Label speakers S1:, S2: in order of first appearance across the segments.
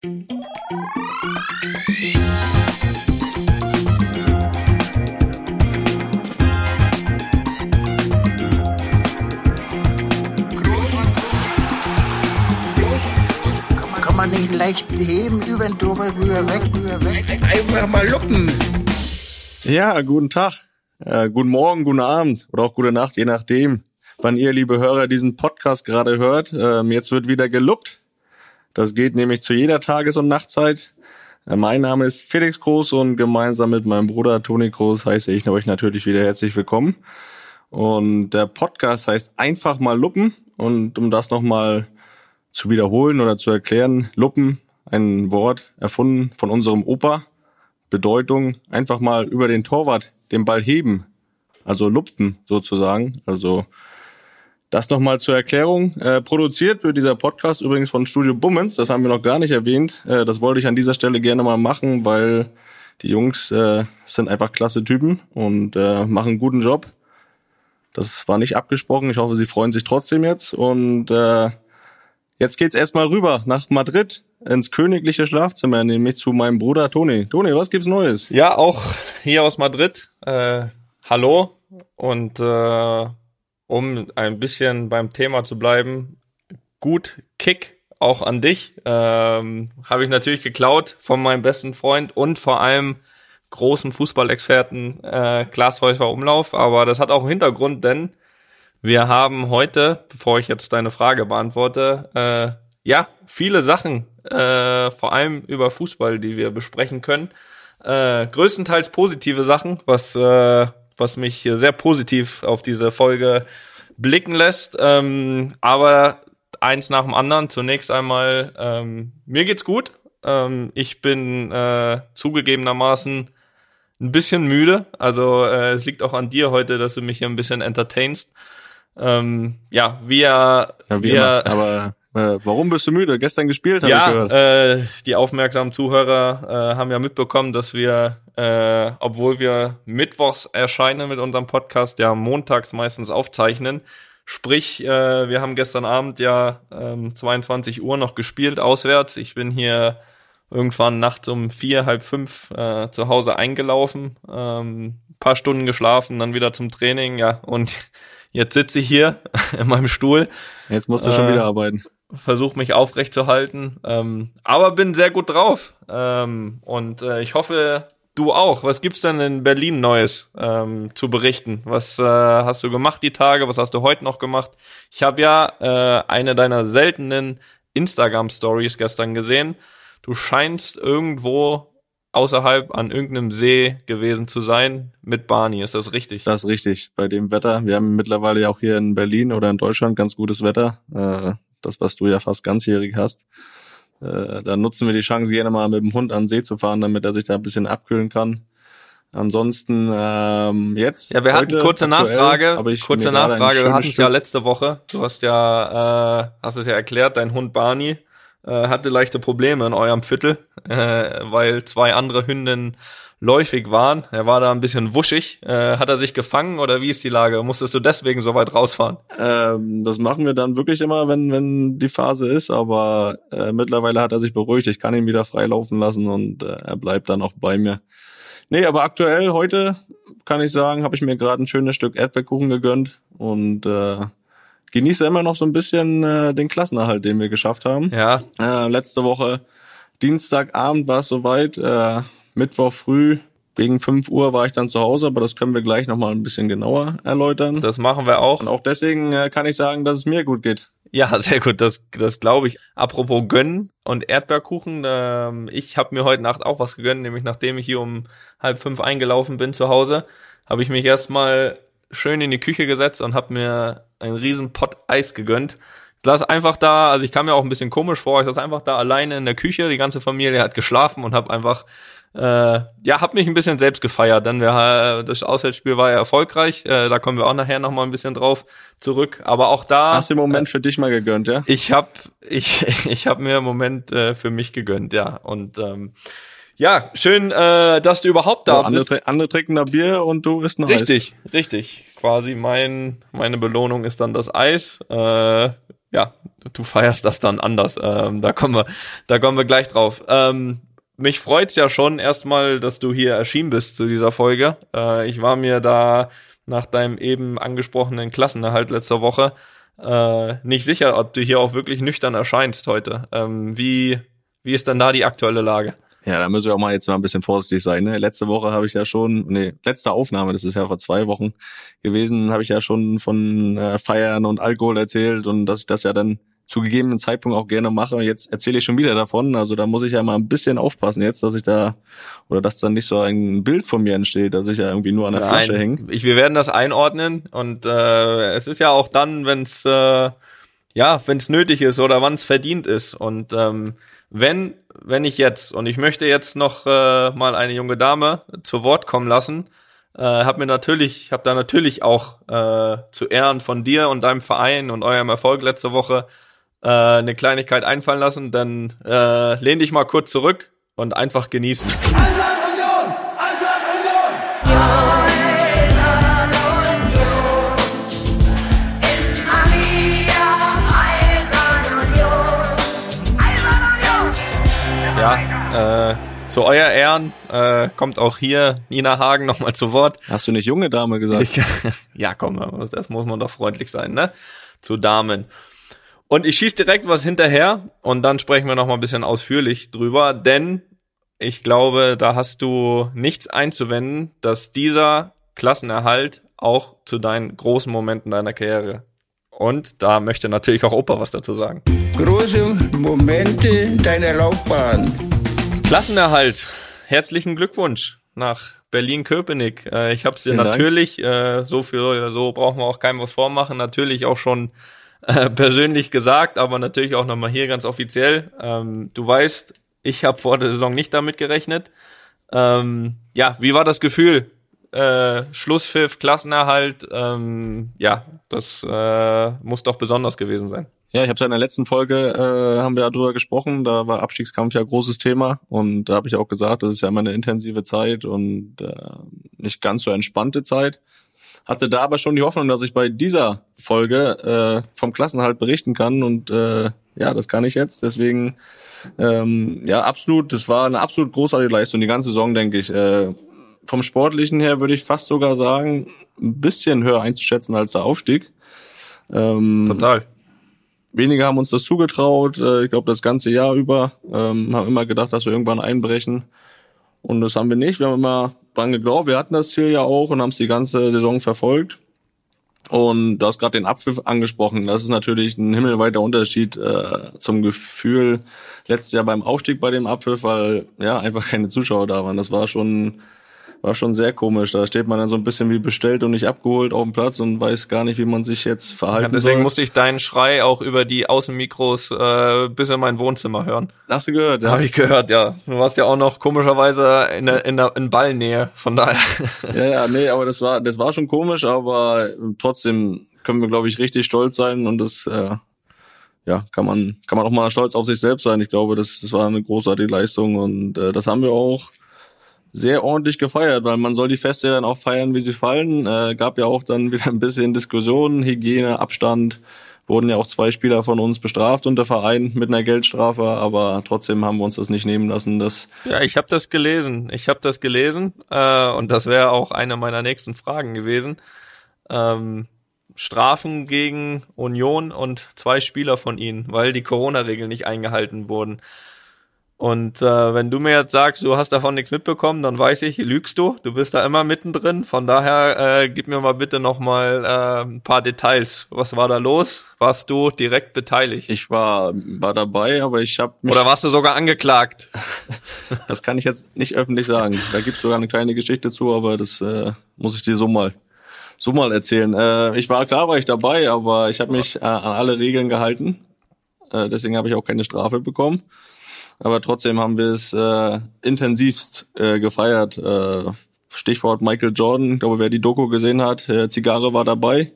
S1: Kann man nicht leicht heben, über den drüber, rüber, weg, rüber, weg. Einfach mal luppen.
S2: Ja, guten Tag, äh, guten Morgen, guten Abend oder auch gute Nacht, je nachdem, wann ihr, liebe Hörer, diesen Podcast gerade hört. Ähm, jetzt wird wieder geluppt. Das geht nämlich zu jeder Tages- und Nachtzeit. Äh, mein Name ist Felix Groß und gemeinsam mit meinem Bruder Toni Groß heiße ich euch natürlich wieder herzlich willkommen. Und der Podcast heißt einfach mal Luppen. Und um das nochmal zu wiederholen oder zu erklären, Luppen, ein Wort erfunden von unserem Opa. Bedeutung einfach mal über den Torwart den Ball heben. Also lupfen sozusagen. Also das nochmal zur Erklärung. Äh, produziert wird dieser Podcast übrigens von Studio Bummens. Das haben wir noch gar nicht erwähnt. Äh, das wollte ich an dieser Stelle gerne mal machen, weil die Jungs äh, sind einfach klasse Typen und äh, machen einen guten Job. Das war nicht abgesprochen. Ich hoffe, sie freuen sich trotzdem jetzt. Und äh, jetzt geht's erstmal rüber nach Madrid ins königliche Schlafzimmer, nämlich zu meinem Bruder Toni. Toni, was gibt's Neues?
S3: Ja, auch hier aus Madrid. Äh, hallo und äh, um ein bisschen beim Thema zu bleiben, gut Kick auch an dich. Ähm, Habe ich natürlich geklaut von meinem besten Freund und vor allem großen Fußballexperten äh, Klaas Umlauf. Aber das hat auch einen Hintergrund, denn wir haben heute, bevor ich jetzt deine Frage beantworte, äh, ja, viele Sachen, äh, vor allem über Fußball, die wir besprechen können. Äh, größtenteils positive Sachen, was, äh, was mich sehr positiv auf diese Folge blicken lässt. Ähm, aber eins nach dem anderen. Zunächst einmal, ähm, mir geht's gut. Ähm, ich bin äh, zugegebenermaßen ein bisschen müde. Also äh, es liegt auch an dir heute, dass du mich hier ein bisschen entertainst. Ähm, ja, wir,
S2: Ja, wie
S3: wir
S2: immer. Aber äh, warum bist du müde? Gestern gespielt, habe ich
S3: ja,
S2: gehört.
S3: äh, die aufmerksamen Zuhörer äh, haben ja mitbekommen, dass wir, äh, obwohl wir mittwochs erscheinen mit unserem Podcast, ja montags meistens aufzeichnen. Sprich, äh, wir haben gestern Abend ja ähm, 22 Uhr noch gespielt auswärts. Ich bin hier irgendwann nachts um vier, halb fünf äh, zu Hause eingelaufen, ähm, paar Stunden geschlafen, dann wieder zum Training, ja, und jetzt sitze ich hier in meinem Stuhl
S2: Jetzt musst du schon
S3: äh,
S2: wieder arbeiten.
S3: Versuche mich aufrecht zu halten, ähm, aber bin sehr gut drauf ähm, und äh, ich hoffe, du auch. Was gibt's denn in Berlin Neues ähm, zu berichten? Was äh, hast du gemacht die Tage? Was hast du heute noch gemacht? Ich habe ja äh, eine deiner seltenen Instagram Stories gestern gesehen. Du scheinst irgendwo außerhalb an irgendeinem See gewesen zu sein mit Barney. Ist das richtig?
S2: Das ist richtig. Bei dem Wetter. Wir haben mittlerweile ja auch hier in Berlin oder in Deutschland ganz gutes Wetter. Äh, das, was du ja fast ganzjährig hast. Äh, da nutzen wir die Chance, gerne mal mit dem Hund an den See zu fahren, damit er sich da ein bisschen abkühlen kann. Ansonsten ähm, jetzt.
S3: Ja, wir hatten
S2: heute
S3: kurze
S2: aktuell
S3: Nachfrage.
S2: ich
S3: kurze Nachfrage. Wir hatten es ja letzte Woche. Du hast ja, äh, hast es ja erklärt, dein Hund Barney äh, hatte leichte Probleme in eurem Viertel, äh, weil zwei andere Hündinnen läufig waren. Er war da ein bisschen wuschig. Äh, hat er sich gefangen oder wie ist die Lage? Musstest du deswegen so weit rausfahren?
S2: Ähm, das machen wir dann wirklich immer, wenn, wenn die Phase ist, aber äh, mittlerweile hat er sich beruhigt. Ich kann ihn wieder freilaufen lassen und äh, er bleibt dann auch bei mir. Nee, aber aktuell heute kann ich sagen, habe ich mir gerade ein schönes Stück Erdbeerkuchen gegönnt und äh, genieße immer noch so ein bisschen äh, den Klassenerhalt, den wir geschafft haben.
S3: Ja,
S2: Äh, letzte Woche Dienstagabend war es soweit. Äh, Mittwoch früh gegen 5 Uhr war ich dann zu Hause, aber das können wir gleich nochmal ein bisschen genauer erläutern.
S3: das machen wir auch.
S2: Und auch deswegen äh, kann ich sagen, dass es mir gut geht.
S3: Ja, sehr gut, das, das glaube ich. Apropos gönnen und Erdbeerkuchen, ähm, ich habe mir heute Nacht auch was gegönnt, nämlich nachdem ich hier um halb fünf eingelaufen bin zu Hause, habe ich mich erstmal schön in die Küche gesetzt und habe mir einen riesen Pott Eis gegönnt. Ich saß einfach da, also ich kam mir auch ein bisschen komisch vor, ich saß einfach da alleine in der Küche, die ganze Familie hat geschlafen und habe einfach äh, ja, hab mich ein bisschen selbst gefeiert, denn wir, äh, das Auswärtsspiel war ja erfolgreich. Äh, da kommen wir auch nachher noch mal ein bisschen drauf zurück. Aber auch da,
S2: Hast du im Moment für dich mal gegönnt, ja?
S3: ich hab, ich, ich hab mir im Moment äh, für mich gegönnt, ja. Und ähm, ja, schön, äh, dass du überhaupt da
S2: Oh, andere,
S3: bist.
S2: trin- andere trinken da Bier und du isst ein Eis.
S3: Richtig, richtig. Quasi mein, meine Belohnung ist dann das Eis. Äh, ja, du feierst das dann anders. Ähm, da kommen wir, da kommen wir gleich drauf. Ähm, mich freut's ja schon erstmal, dass du hier erschienen bist zu dieser Folge. Äh, ich war mir da nach deinem eben angesprochenen Klassenerhalt letzter Woche äh, nicht sicher, ob du hier auch wirklich nüchtern erscheinst heute. Ähm, wie, wie ist denn da die aktuelle Lage?
S2: Ja, da müssen wir auch mal jetzt mal ein bisschen vorsichtig sein. Ne? Letzte Woche habe ich ja schon, nee, letzte Aufnahme, das ist ja vor zwei Wochen gewesen, habe ich ja schon von äh, Feiern und Alkohol erzählt und dass ich das ja dann zu gegebenen Zeitpunkt auch gerne mache. Jetzt erzähle ich schon wieder davon. Also da muss ich ja mal ein bisschen aufpassen jetzt, dass ich da oder dass dann nicht so ein Bild von mir entsteht, dass ich ja irgendwie nur an der Nein, Flasche hänge.
S3: Ich, wir werden das einordnen und äh, es ist ja auch dann, wenn es äh, ja, wenn es nötig ist oder wann es verdient ist. Und ähm, wenn wenn ich jetzt und ich möchte jetzt noch äh, mal eine junge Dame zu Wort kommen lassen, äh, hab mir natürlich, hab da natürlich auch äh, zu Ehren von dir und deinem Verein und eurem Erfolg letzte Woche äh, eine Kleinigkeit einfallen lassen, dann äh, lehn dich mal kurz zurück und einfach genießen. Ja, äh, zu euer Ehren äh, kommt auch hier Nina Hagen nochmal zu Wort.
S2: Hast du nicht junge Dame gesagt? Ich,
S3: ja, komm, das muss man doch freundlich sein, ne? Zu Damen. Und ich schieß direkt was hinterher und dann sprechen wir noch mal ein bisschen ausführlich drüber, denn ich glaube, da hast du nichts einzuwenden, dass dieser Klassenerhalt auch zu deinen großen Momenten deiner Karriere. Und da möchte natürlich auch Opa was dazu sagen.
S1: Große Momente deiner Laufbahn.
S3: Klassenerhalt. Herzlichen Glückwunsch nach Berlin-Köpenick. Äh, ich habe es dir Vielen natürlich, äh, so viel, so brauchen wir auch keinem was vormachen, natürlich auch schon persönlich gesagt, aber natürlich auch nochmal hier ganz offiziell. Ähm, du weißt, ich habe vor der Saison nicht damit gerechnet. Ähm, ja, wie war das Gefühl? Äh, Schlusspfiff, Klassenerhalt, ähm, ja, das äh, muss doch besonders gewesen sein.
S2: Ja, ich habe ja in der letzten Folge äh, haben wir ja drüber gesprochen. Da war Abstiegskampf ja großes Thema und da habe ich auch gesagt, das ist ja immer eine intensive Zeit und äh, nicht ganz so entspannte Zeit hatte da aber schon die Hoffnung, dass ich bei dieser Folge äh, vom Klassenhalt berichten kann und äh, ja, das kann ich jetzt. Deswegen ähm, ja, absolut, das war eine absolut großartige Leistung, die ganze Saison, denke ich. Äh, vom Sportlichen her würde ich fast sogar sagen, ein bisschen höher einzuschätzen als der Aufstieg.
S3: Ähm, Total.
S2: Wenige haben uns das zugetraut, äh, ich glaube das ganze Jahr über, ähm, haben immer gedacht, dass wir irgendwann einbrechen. Und das haben wir nicht. Wir haben immer dran geglaubt. Wir hatten das Ziel ja auch und haben es die ganze Saison verfolgt. Und du hast gerade den Abpfiff angesprochen. Das ist natürlich ein himmelweiter Unterschied äh, zum Gefühl letztes Jahr beim Aufstieg bei dem Abpfiff, weil ja einfach keine Zuschauer da waren. Das war schon war schon sehr komisch. Da steht man dann so ein bisschen wie bestellt und nicht abgeholt auf dem Platz und weiß gar nicht, wie man sich jetzt verhalten ja,
S3: deswegen
S2: soll.
S3: musste ich deinen Schrei auch über die Außenmikros äh, bis in mein Wohnzimmer hören.
S2: Hast du gehört?
S3: Ja. Habe ich gehört, ja. Du warst ja auch noch komischerweise in der, in der in Ballnähe, von daher.
S2: Ja, ja, nee, aber das war das war schon komisch, aber trotzdem können wir, glaube ich, richtig stolz sein und das äh, ja, kann man, kann man auch mal stolz auf sich selbst sein. Ich glaube, das, das war eine großartige Leistung und äh, das haben wir auch sehr ordentlich gefeiert, weil man soll die Feste dann auch feiern, wie sie fallen. Äh, gab ja auch dann wieder ein bisschen Diskussionen, Hygiene, Abstand. Wurden ja auch zwei Spieler von uns bestraft unter Verein mit einer Geldstrafe, aber trotzdem haben wir uns das nicht nehmen lassen. Das
S3: ja, ich habe das gelesen. Ich habe das gelesen äh, und das wäre auch eine meiner nächsten Fragen gewesen. Ähm, Strafen gegen Union und zwei Spieler von ihnen, weil die Corona-Regeln nicht eingehalten wurden. Und äh, wenn du mir jetzt sagst, du hast davon nichts mitbekommen, dann weiß ich, lügst du. Du bist da immer mittendrin. Von daher äh, gib mir mal bitte noch mal äh, ein paar Details. Was war da los? Warst du direkt beteiligt?
S2: Ich war war dabei, aber ich habe
S3: oder warst du sogar angeklagt?
S2: das kann ich jetzt nicht öffentlich sagen. Da gibt's sogar eine kleine Geschichte zu, aber das äh, muss ich dir so mal so mal erzählen. Äh, ich war klar, war ich dabei, aber ich habe mich äh, an alle Regeln gehalten. Äh, deswegen habe ich auch keine Strafe bekommen aber trotzdem haben wir es äh, intensivst äh, gefeiert. Äh, Stichwort Michael Jordan, ich glaube, wer die Doku gesehen hat, äh, Zigarre war dabei.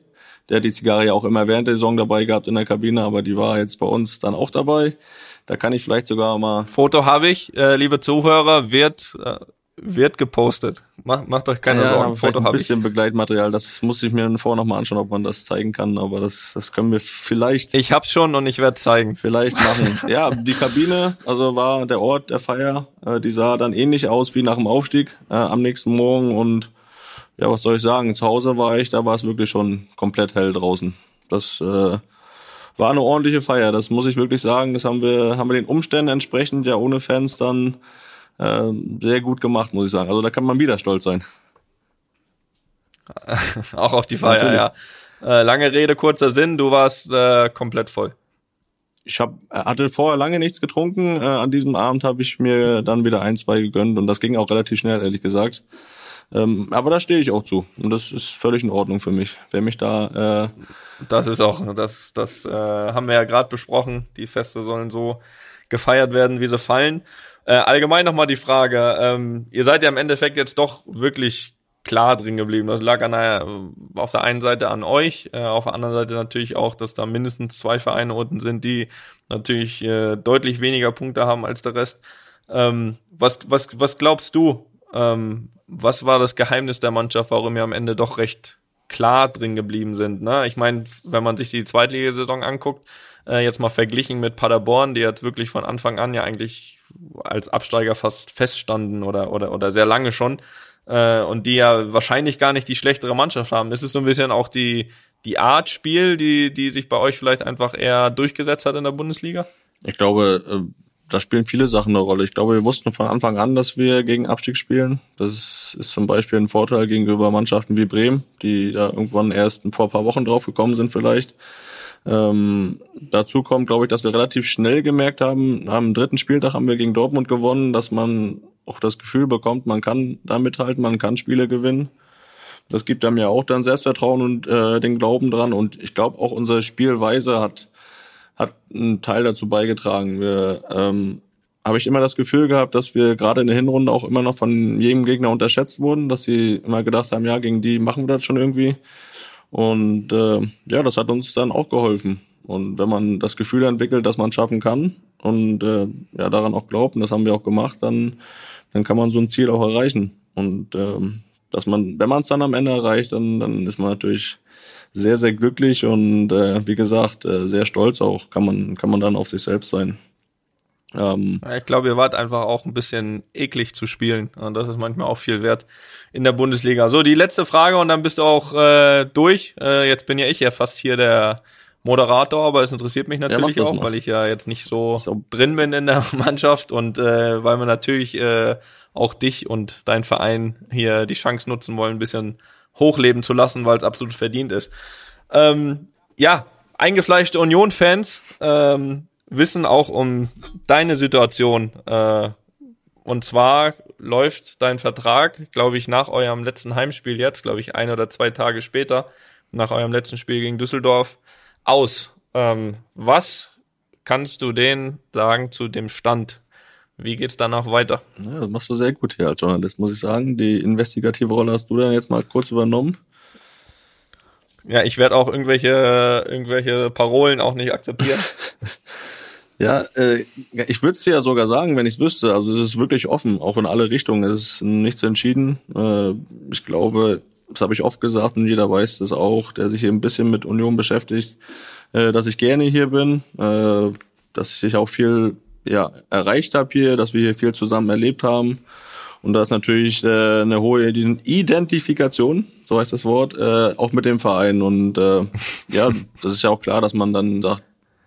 S2: Der hat die Zigarre ja auch immer während der Saison dabei gehabt in der Kabine, aber die war jetzt bei uns dann auch dabei. Da kann ich vielleicht sogar mal.
S3: Foto habe ich, äh, liebe Zuhörer, wird äh, wird gepostet. Macht, macht euch keine
S2: ja,
S3: Sorgen.
S2: Foto ein bisschen ich. Begleitmaterial. Das muss ich mir vorher nochmal anschauen, ob man das zeigen kann. Aber das, das können wir vielleicht.
S3: Ich hab's schon und ich werde zeigen.
S2: Vielleicht machen. ja, die Kabine, also war der Ort der Feier. Äh, die sah dann ähnlich aus wie nach dem Aufstieg äh, am nächsten Morgen. Und ja, was soll ich sagen? Zu Hause war ich, da war es wirklich schon komplett hell draußen. Das äh, war eine ordentliche Feier. Das muss ich wirklich sagen. Das haben wir, haben wir den Umständen entsprechend ja ohne Fans dann äh, sehr gut gemacht, muss ich sagen. Also da kann man wieder stolz sein.
S3: Auch auf die Feier, Natürlich. ja. Äh, lange Rede, kurzer Sinn, du warst äh, komplett voll.
S2: Ich hab, hatte vorher lange nichts getrunken. Äh, an diesem Abend habe ich mir dann wieder ein, zwei gegönnt und das ging auch relativ schnell, ehrlich gesagt. Ähm, aber da stehe ich auch zu und das ist völlig in Ordnung für mich. Wer mich da äh,
S3: das ist auch, das, das äh, haben wir ja gerade besprochen. Die Feste sollen so gefeiert werden, wie sie fallen. Äh, allgemein nochmal die Frage, ähm, ihr seid ja im Endeffekt jetzt doch wirklich klar drin geblieben. Das lag an der, auf der einen Seite an euch, äh, auf der anderen Seite natürlich auch, dass da mindestens zwei Vereine unten sind, die natürlich äh, deutlich weniger Punkte haben als der Rest. Ähm, was, was, was glaubst du? Ähm, was war das Geheimnis der Mannschaft, warum ihr am Ende doch recht klar drin geblieben sind? Ne? Ich meine, wenn man sich die Zweitligasaison anguckt, äh, jetzt mal verglichen mit Paderborn, die jetzt wirklich von Anfang an ja eigentlich als Absteiger fast feststanden oder, oder, oder sehr lange schon äh, und die ja wahrscheinlich gar nicht die schlechtere Mannschaft haben. Ist es so ein bisschen auch die, die Art Spiel, die, die sich bei euch vielleicht einfach eher durchgesetzt hat in der Bundesliga?
S2: Ich glaube, äh, da spielen viele Sachen eine Rolle. Ich glaube, wir wussten von Anfang an, dass wir gegen Abstieg spielen. Das ist, zum Beispiel ein Vorteil gegenüber Mannschaften wie Bremen, die da irgendwann erst vor ein paar Wochen drauf gekommen sind vielleicht. Ähm, dazu kommt, glaube ich, dass wir relativ schnell gemerkt haben, am dritten Spieltag haben wir gegen Dortmund gewonnen, dass man auch das Gefühl bekommt, man kann da mithalten, man kann Spiele gewinnen. Das gibt einem ja auch dann Selbstvertrauen und äh, den Glauben dran. Und ich glaube, auch unsere Spielweise hat, hat einen Teil dazu beigetragen. Wir ähm, habe ich immer das Gefühl gehabt, dass wir gerade in der Hinrunde auch immer noch von jedem Gegner unterschätzt wurden, dass sie immer gedacht haben, ja, gegen die machen wir das schon irgendwie. Und äh, ja, das hat uns dann auch geholfen. Und wenn man das Gefühl entwickelt, dass man es schaffen kann und äh, ja daran auch glaubt, und das haben wir auch gemacht, dann dann kann man so ein Ziel auch erreichen. Und ähm, dass man, wenn man es dann am Ende erreicht, dann dann ist man natürlich sehr sehr glücklich und äh, wie gesagt äh, sehr stolz auch. Kann man kann man dann auf sich selbst sein.
S3: Ähm, ich glaube, ihr wart einfach auch ein bisschen eklig zu spielen. Und das ist manchmal auch viel wert in der Bundesliga. So, die letzte Frage und dann bist du auch äh, durch. Äh, jetzt bin ja ich ja fast hier der Moderator, aber es interessiert mich natürlich ja, auch, mal. weil ich ja jetzt nicht so, so, drin bin in der Mannschaft und äh, weil wir natürlich äh, auch dich und dein Verein hier die Chance nutzen wollen, ein bisschen hochleben zu lassen, weil es absolut verdient ist. Ähm, ja, eingefleischte Union-Fans. Ähm, wissen auch um deine Situation. Äh, und zwar läuft dein Vertrag, glaube ich, nach eurem letzten Heimspiel jetzt, glaube ich, ein oder zwei Tage später, nach eurem letzten Spiel gegen Düsseldorf, aus. Ähm, was kannst du denen sagen zu dem Stand? Wie geht's danach weiter?
S2: Ja, das machst du sehr gut hier als Journalist, muss ich sagen. Die investigative Rolle hast du dann jetzt mal kurz übernommen.
S3: Ja, ich werde auch irgendwelche, irgendwelche Parolen auch nicht akzeptieren.
S2: Ja, äh, ich würde es dir ja sogar sagen, wenn ich es wüsste. Also es ist wirklich offen, auch in alle Richtungen. Es ist nichts entschieden. Äh, ich glaube, das habe ich oft gesagt und jeder weiß das auch, der sich hier ein bisschen mit Union beschäftigt, äh, dass ich gerne hier bin, äh, dass ich auch viel ja, erreicht habe hier, dass wir hier viel zusammen erlebt haben. Und da ist natürlich äh, eine hohe Identifikation, so heißt das Wort, äh, auch mit dem Verein. Und äh, ja, das ist ja auch klar, dass man dann sagt,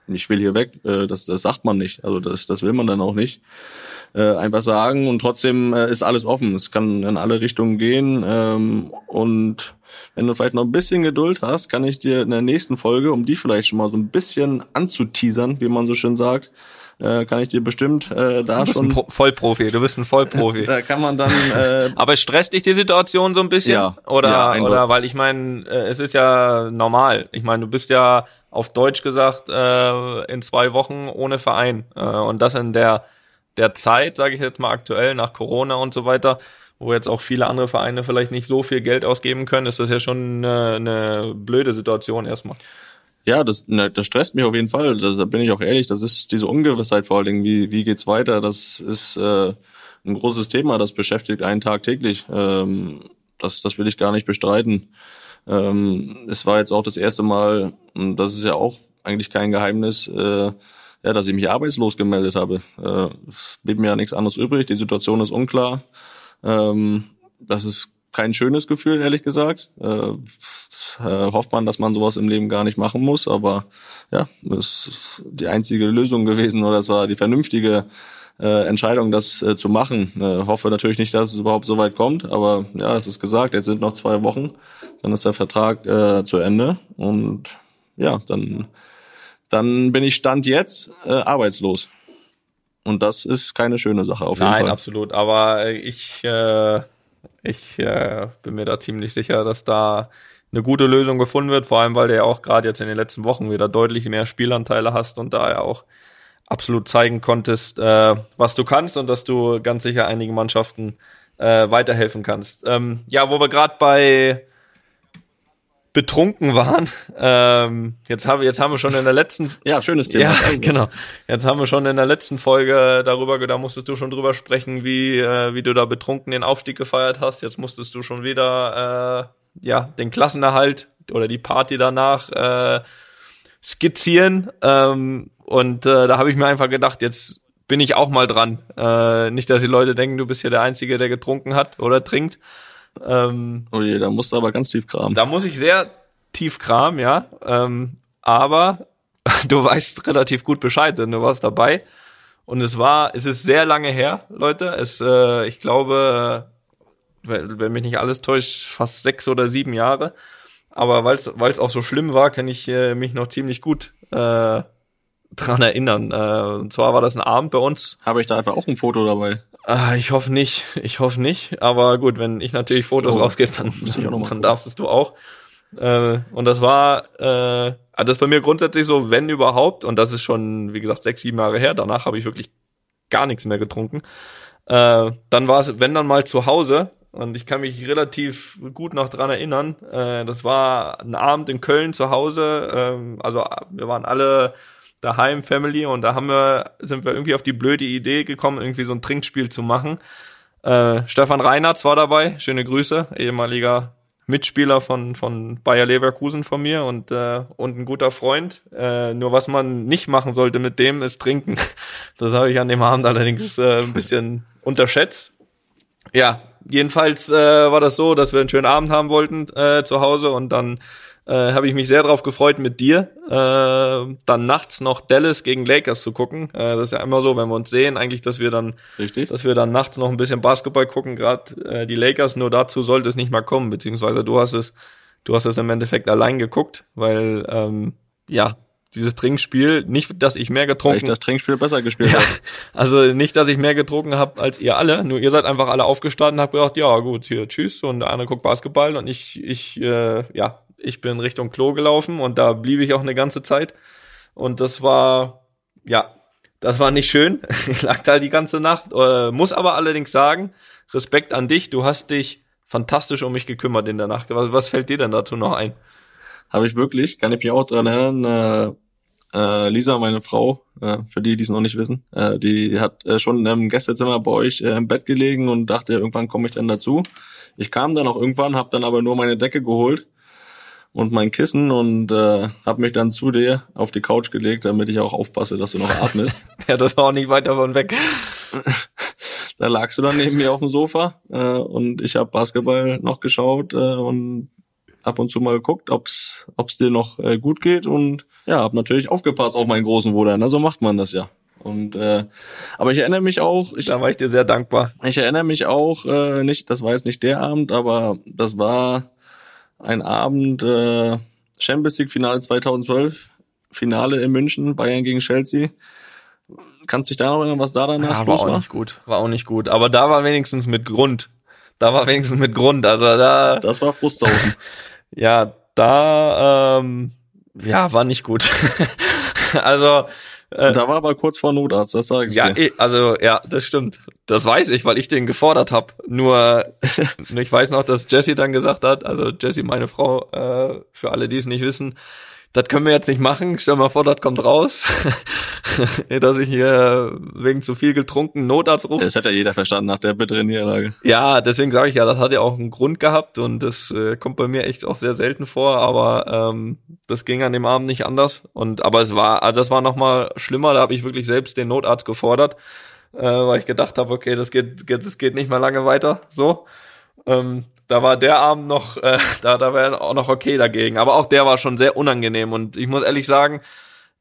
S2: ich will hier weg, äh, das, das sagt man nicht. Also das, das will man dann auch nicht. Äh, einfach sagen und trotzdem äh, ist alles offen. Es kann in alle Richtungen gehen. Ähm, und wenn du vielleicht noch ein bisschen Geduld hast, kann ich dir in der nächsten Folge, um die vielleicht schon mal so ein bisschen anzuteasern, wie man so schön sagt, äh, kann ich dir bestimmt äh, da
S3: du bist
S2: schon.
S3: Ein Pro Vollprofi, du bist ein Vollprofi.
S2: da kann man dann. Äh,
S3: Aber stresst dich die Situation so ein bisschen? Ja. Oder, ja, oder weil ich meine, äh, es ist ja normal. Ich meine, du bist ja auf Deutsch gesagt äh, in zwei Wochen ohne Verein äh, und das in der der Zeit, sage ich jetzt mal aktuell nach Corona und so weiter, wo jetzt auch viele andere Vereine vielleicht nicht so viel Geld ausgeben können, ist das ja schon eine, eine blöde Situation erstmal.
S2: Ja, das, ne, das stresst mich auf jeden Fall. Da, da bin ich auch ehrlich. Das ist diese Ungewissheit vor allen Dingen. Wie, wie geht's weiter? Das ist äh, ein großes Thema, das beschäftigt einen tagtäglich. Ähm, das, das will ich gar nicht bestreiten. Ähm, es war jetzt auch das erste Mal, und das ist ja auch eigentlich kein Geheimnis, äh, ja, dass ich mich arbeitslos gemeldet habe. Äh, es blieb mir ja nichts anderes übrig. Die Situation ist unklar. Ähm, das ist kein schönes Gefühl, ehrlich gesagt. Äh, hofft man, dass man sowas im Leben gar nicht machen muss, aber ja, das ist die einzige Lösung gewesen oder es war die vernünftige äh, Entscheidung, das äh, zu machen. Äh, hoffe natürlich nicht, dass es überhaupt so weit kommt, aber ja, es ist gesagt, jetzt sind noch zwei Wochen, dann ist der Vertrag äh, zu Ende und ja, dann dann bin ich Stand jetzt äh, arbeitslos. Und das ist keine schöne Sache auf jeden
S3: Nein,
S2: Fall.
S3: Nein, absolut. Aber ich, äh, ich äh, bin mir da ziemlich sicher, dass da eine gute Lösung gefunden wird, vor allem weil du ja auch gerade jetzt in den letzten Wochen wieder deutlich mehr Spielanteile hast und da ja auch absolut zeigen konntest, äh, was du kannst und dass du ganz sicher einigen Mannschaften äh, weiterhelfen kannst. Ähm, ja, wo wir gerade bei betrunken waren. Ähm, jetzt haben jetzt haben wir schon in der letzten
S2: ja schönes Thema.
S3: Ja, genau. Jetzt haben wir schon in der letzten Folge darüber, da musstest du schon drüber sprechen, wie äh, wie du da betrunken den Aufstieg gefeiert hast. Jetzt musstest du schon wieder äh, ja den Klassenerhalt oder die Party danach äh, skizzieren. Ähm, und äh, da habe ich mir einfach gedacht, jetzt bin ich auch mal dran. Äh, nicht, dass die Leute denken, du bist hier der Einzige, der getrunken hat oder trinkt.
S2: Ähm, oh je, da musst du aber ganz tief kramen.
S3: Da muss ich sehr tief kramen, ja. Ähm, aber du weißt relativ gut Bescheid, denn du warst dabei. Und es war, es ist sehr lange her, Leute. Es, äh, ich glaube, wenn mich nicht alles täuscht, fast sechs oder sieben Jahre. Aber weil es auch so schlimm war, kann ich äh, mich noch ziemlich gut äh, dran erinnern. Äh, und zwar war das ein Abend bei uns.
S2: Habe ich da einfach auch ein Foto dabei?
S3: Äh, ich hoffe nicht. Ich hoffe nicht. Aber gut, wenn ich natürlich Fotos oh, rausgebe, dann, dann, dann darfst du auch. Äh, und das war, äh, das ist bei mir grundsätzlich so, wenn überhaupt, und das ist schon, wie gesagt, sechs, sieben Jahre her, danach habe ich wirklich gar nichts mehr getrunken. Äh, dann war es, wenn dann mal zu Hause, und ich kann mich relativ gut noch dran erinnern, äh, das war ein Abend in Köln zu Hause, äh, also wir waren alle daheim, Family, und da haben wir, sind wir irgendwie auf die blöde Idee gekommen, irgendwie so ein Trinkspiel zu machen. Äh, Stefan Reinhardt war dabei, schöne Grüße, ehemaliger Mitspieler von, von Bayer Leverkusen von mir und, äh, und ein guter Freund. Äh, nur was man nicht machen sollte mit dem, ist trinken. Das habe ich an dem Abend allerdings äh, ein bisschen unterschätzt. Ja, jedenfalls äh, war das so, dass wir einen schönen Abend haben wollten äh, zu Hause und dann äh, habe ich mich sehr darauf gefreut, mit dir äh, dann nachts noch Dallas gegen Lakers zu gucken. Äh, das ist ja immer so, wenn wir uns sehen, eigentlich, dass wir dann,
S2: Richtig.
S3: dass wir dann nachts noch ein bisschen Basketball gucken, gerade äh, die Lakers. Nur dazu sollte es nicht mal kommen, beziehungsweise du hast es, du hast es im Endeffekt allein geguckt, weil ähm, ja dieses Trinkspiel, nicht, dass ich mehr getrunken
S2: Weil ich das Trinkspiel besser gespielt ja, habe.
S3: Also nicht, dass ich mehr getrunken habe als ihr alle, nur ihr seid einfach alle aufgestanden und habt gedacht, ja gut, hier, tschüss und der andere guckt Basketball und ich, ich, äh, ja, ich bin Richtung Klo gelaufen und da blieb ich auch eine ganze Zeit. Und das war, ja, das war nicht schön. Ich lag da die ganze Nacht. Äh, muss aber allerdings sagen, Respekt an dich. Du hast dich fantastisch um mich gekümmert in der Nacht. Was, was fällt dir denn dazu noch ein?
S2: Habe ich wirklich, kann ich mich auch dran erinnern. Äh, äh, Lisa, meine Frau, äh, für die, die es noch nicht wissen, äh, die hat äh, schon im Gästezimmer bei euch äh, im Bett gelegen und dachte, irgendwann komme ich dann dazu. Ich kam dann auch irgendwann, habe dann aber nur meine Decke geholt und mein Kissen und äh, habe mich dann zu dir auf die Couch gelegt, damit ich auch aufpasse, dass du noch atmest.
S3: ja, das war auch nicht weit davon weg.
S2: da lagst du dann neben mir auf dem Sofa äh, und ich habe Basketball noch geschaut äh, und ab und zu mal geguckt, ob's ob's dir noch äh, gut geht und ja, hab natürlich aufgepasst auf meinen großen Bruder. Na, so macht man das ja. Und äh, aber ich erinnere mich auch, ich,
S3: da war ich dir sehr dankbar.
S2: Ich erinnere mich auch äh, nicht, das war jetzt nicht der Abend, aber das war ein Abend äh, Champions League Finale 2012, Finale in München, Bayern gegen Chelsea. Kannst du dich da noch erinnern, was da danach
S3: ja, war? Auch war? nicht gut, war auch nicht gut. Aber da war wenigstens mit Grund. Da war wenigstens mit Grund. Also da.
S2: Das war Frusthausen.
S3: ja, da ähm, ja war nicht gut. also
S2: äh, da war aber kurz vor Notarzt, das sage ich
S3: ja, dir. also ja, das stimmt. Das weiß ich, weil ich den gefordert habe. Nur ich weiß noch, dass Jessie dann gesagt hat, also Jessie, meine Frau, äh, für alle, die es nicht wissen, das können wir jetzt nicht machen. Stell mal vor, das kommt raus, dass ich hier wegen zu viel getrunken Notarzt rufe.
S2: Das hat ja jeder verstanden nach der bitteren Niederlage.
S3: Ja, deswegen sage ich ja, das hat ja auch einen Grund gehabt und das äh, kommt bei mir echt auch sehr selten vor, aber ähm, das ging an dem Abend nicht anders. Und aber es war, also das war noch mal schlimmer. Da habe ich wirklich selbst den Notarzt gefordert, äh, weil ich gedacht habe, okay, das geht, das geht nicht mehr lange weiter. So. Ähm, da war der Abend noch, äh, da, da wäre auch noch okay dagegen. Aber auch der war schon sehr unangenehm. Und ich muss ehrlich sagen,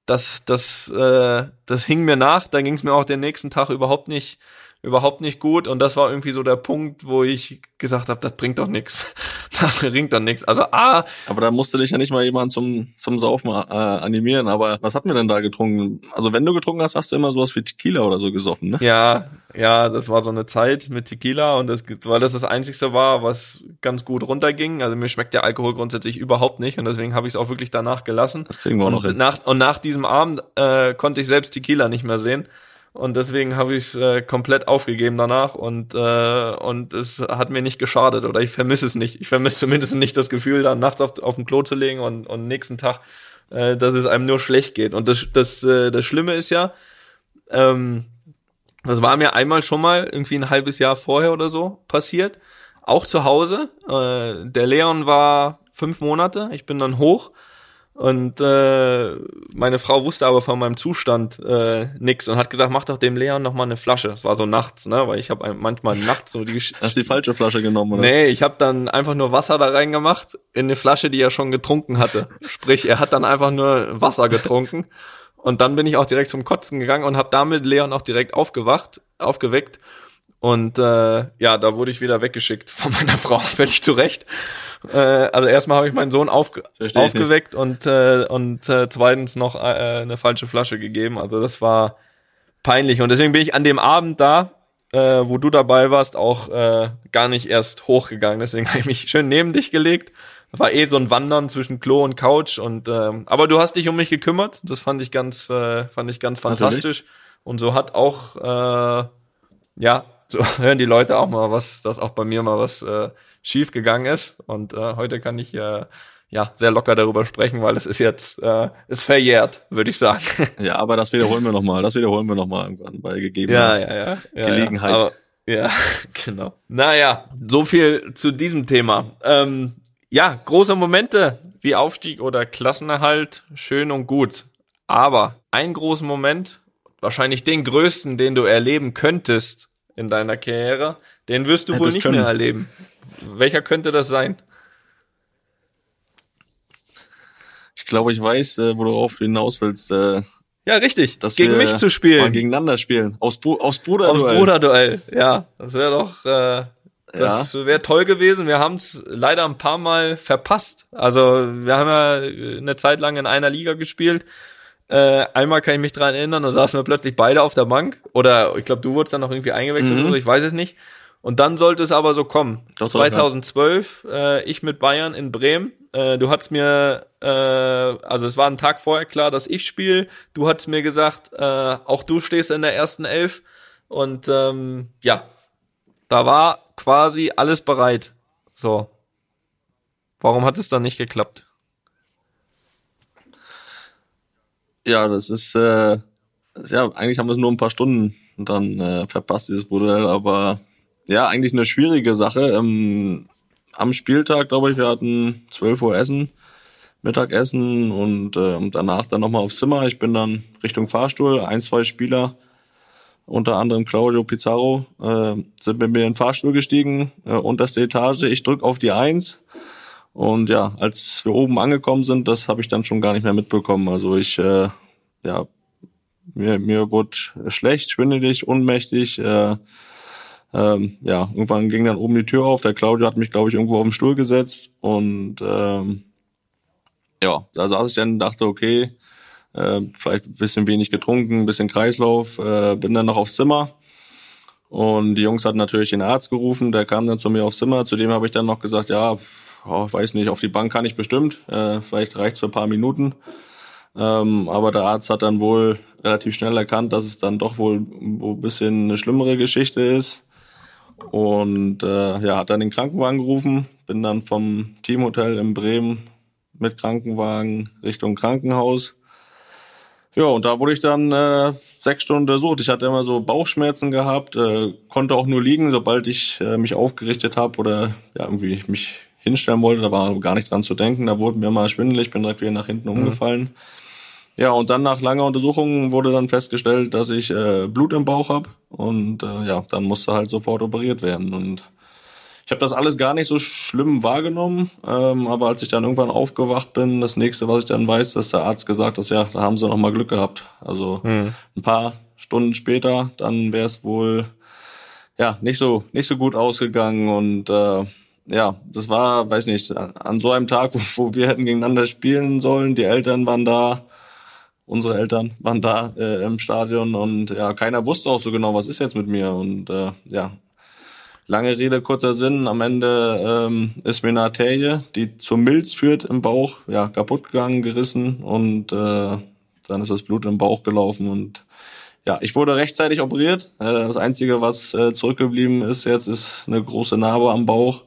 S3: das, das, äh, das hing mir nach. Da ging es mir auch den nächsten Tag überhaupt nicht überhaupt nicht gut und das war irgendwie so der Punkt, wo ich gesagt habe, das bringt doch nichts. Das bringt doch nichts. Also A.
S2: Aber da musste dich ja nicht mal jemand zum, zum Saufen äh, animieren. Aber was hat mir denn da getrunken? Also wenn du getrunken hast, hast du immer sowas wie Tequila oder so gesoffen, ne?
S3: Ja, ja, das war so eine Zeit mit Tequila und das, weil das das Einzigste war, was ganz gut runterging. Also mir schmeckt der Alkohol grundsätzlich überhaupt nicht und deswegen habe ich es auch wirklich danach gelassen.
S2: Das kriegen wir auch
S3: und
S2: noch hin.
S3: Nach, und nach diesem Abend äh, konnte ich selbst Tequila nicht mehr sehen und deswegen habe ich es äh, komplett aufgegeben danach und äh, und es hat mir nicht geschadet oder ich vermisse es nicht. Ich vermisse zumindest nicht das Gefühl, da nachts auf, auf dem Klo zu legen und und nächsten Tag, äh, dass es einem nur schlecht geht. Und das das äh, das Schlimme ist ja, ähm, das war mir einmal schon mal irgendwie ein halbes Jahr vorher oder so passiert, auch zu Hause. Äh, der Leon war fünf Monate, ich bin dann hoch und äh, meine Frau wusste aber von meinem Zustand äh, nix und hat gesagt, mach doch dem Leon noch mal eine Flasche. Das war so nachts, ne, weil ich habe manchmal nachts so die
S2: Hast die falsche Flasche genommen oder?
S3: Nee, ich habe dann einfach nur Wasser da reingemacht in eine Flasche, die er schon getrunken hatte. Sprich, er hat dann einfach nur Wasser getrunken und dann bin ich auch direkt zum Kotzen gegangen und habe damit Leon auch direkt aufgewacht, aufgeweckt und äh, ja, da wurde ich wieder weggeschickt von meiner Frau, völlig zurecht. Äh, also erstmal habe ich meinen Sohn aufge aufgeweckt und, äh, und äh, zweitens noch äh, eine falsche Flasche gegeben. Also das war peinlich. Und deswegen bin ich an dem Abend da, äh, wo du dabei warst, auch äh, gar nicht erst hochgegangen. Deswegen habe ich mich schön neben dich gelegt. War eh so ein Wandern zwischen Klo und Couch. Und äh, aber du hast dich um mich gekümmert. Das fand ich ganz, äh, fand ich ganz fantastisch. Natürlich. Und so hat auch äh, ja so hören die Leute auch mal was, dass auch bei mir mal was äh, schief gegangen ist. Und äh, heute kann ich äh, ja sehr locker darüber sprechen, weil es ist jetzt äh, ist verjährt, würde ich sagen.
S2: Ja, aber das wiederholen wir noch mal. Das wiederholen wir noch mal irgendwann bei
S3: gegebener ja, ja, ja,
S2: Gelegenheit. Ja, aber,
S3: ja, genau. Naja, so viel zu diesem Thema. Ähm, ja, große Momente wie Aufstieg oder Klassenerhalt, schön und gut. Aber ein großen Moment, wahrscheinlich den größten, den du erleben könntest, in deiner Karriere, den wirst du Hätte wohl nicht können. mehr erleben. Welcher könnte das sein?
S2: Ich glaube, ich weiß, äh, worauf du hinaus willst. Äh,
S3: ja, richtig. Gegen mich zu spielen. Mal
S2: gegeneinander spielen. Aus, Bru aus Bruderduell.
S3: Aus Bruderduell, ja. Das wäre doch, äh, das ja. wäre toll gewesen. Wir haben es leider ein paar Mal verpasst. Also wir haben ja eine Zeit lang in einer Liga gespielt äh, einmal kann ich mich dran erinnern, da saßen wir plötzlich beide auf der Bank. Oder ich glaube, du wurdest dann noch irgendwie eingewechselt mhm. oder ich weiß es nicht. Und dann sollte es aber so kommen. Das 2012, äh, ich mit Bayern in Bremen. Äh, du hast mir, äh, also es war ein Tag vorher klar, dass ich spiele. Du hast mir gesagt, äh, auch du stehst in der ersten Elf. Und ähm, ja, da war quasi alles bereit. So. Warum hat es dann nicht geklappt?
S2: Ja, das ist, äh, ja, eigentlich haben wir es nur ein paar Stunden dann äh, verpasst, dieses Modell, aber ja, eigentlich eine schwierige Sache. Ähm, am Spieltag, glaube ich, wir hatten 12 Uhr Essen, Mittagessen und äh, danach dann nochmal aufs Zimmer. Ich bin dann Richtung Fahrstuhl, ein, zwei Spieler, unter anderem Claudio Pizarro, äh, sind mit mir in den Fahrstuhl gestiegen, äh, unterste Etage. Ich drück auf die Eins und ja, als wir oben angekommen sind, das habe ich dann schon gar nicht mehr mitbekommen. Also ich, äh, ja, mir, mir wurde schlecht, schwindelig, unmächtig. Äh, ähm, ja, irgendwann ging dann oben die Tür auf. Der Claudio hat mich, glaube ich, irgendwo auf den Stuhl gesetzt. Und ähm, ja, da saß ich dann und dachte, okay, äh, vielleicht ein bisschen wenig getrunken, ein bisschen Kreislauf, äh, bin dann noch aufs Zimmer. Und die Jungs hatten natürlich den Arzt gerufen, der kam dann zu mir aufs Zimmer. Zudem habe ich dann noch gesagt, ja, oh, weiß nicht, auf die Bank kann ich bestimmt. Äh, vielleicht reicht's für ein paar Minuten. Ähm, aber der Arzt hat dann wohl relativ schnell erkannt, dass es dann doch wohl ein bisschen eine schlimmere Geschichte ist. Und äh, ja, hat dann den Krankenwagen gerufen, bin dann vom Teamhotel in Bremen mit Krankenwagen Richtung Krankenhaus. Ja, und da wurde ich dann äh, sechs Stunden untersucht. Ich hatte immer so Bauchschmerzen gehabt, äh, konnte auch nur liegen, sobald ich äh, mich aufgerichtet habe oder ja irgendwie mich hinstellen wollte. Da war gar nicht dran zu denken. Da wurde mir mal schwindelig, bin direkt wieder nach hinten mhm. umgefallen. Ja, und dann nach langer Untersuchung wurde dann festgestellt, dass ich äh, Blut im Bauch habe und äh, ja, dann musste halt sofort operiert werden und ich habe das alles gar nicht so schlimm wahrgenommen, ähm, aber als ich dann irgendwann aufgewacht bin, das nächste, was ich dann weiß, dass der Arzt gesagt hat, ja, da haben sie noch mal Glück gehabt. Also hm. ein paar Stunden später, dann wäre es wohl ja nicht so nicht so gut ausgegangen und äh, ja, das war, weiß nicht, an so einem Tag, wo, wo wir hätten gegeneinander spielen sollen, die Eltern waren da, unsere Eltern waren da äh, im Stadion und ja, keiner wusste auch so genau, was ist jetzt mit mir und äh, ja, Lange Rede, kurzer Sinn. Am Ende ähm, ist mir eine Arterie, die zur Milz führt im Bauch, ja, kaputt gegangen, gerissen und äh, dann ist das Blut im Bauch gelaufen und ja, ich wurde rechtzeitig operiert. Äh, das Einzige, was äh, zurückgeblieben ist jetzt, ist eine große Narbe am Bauch.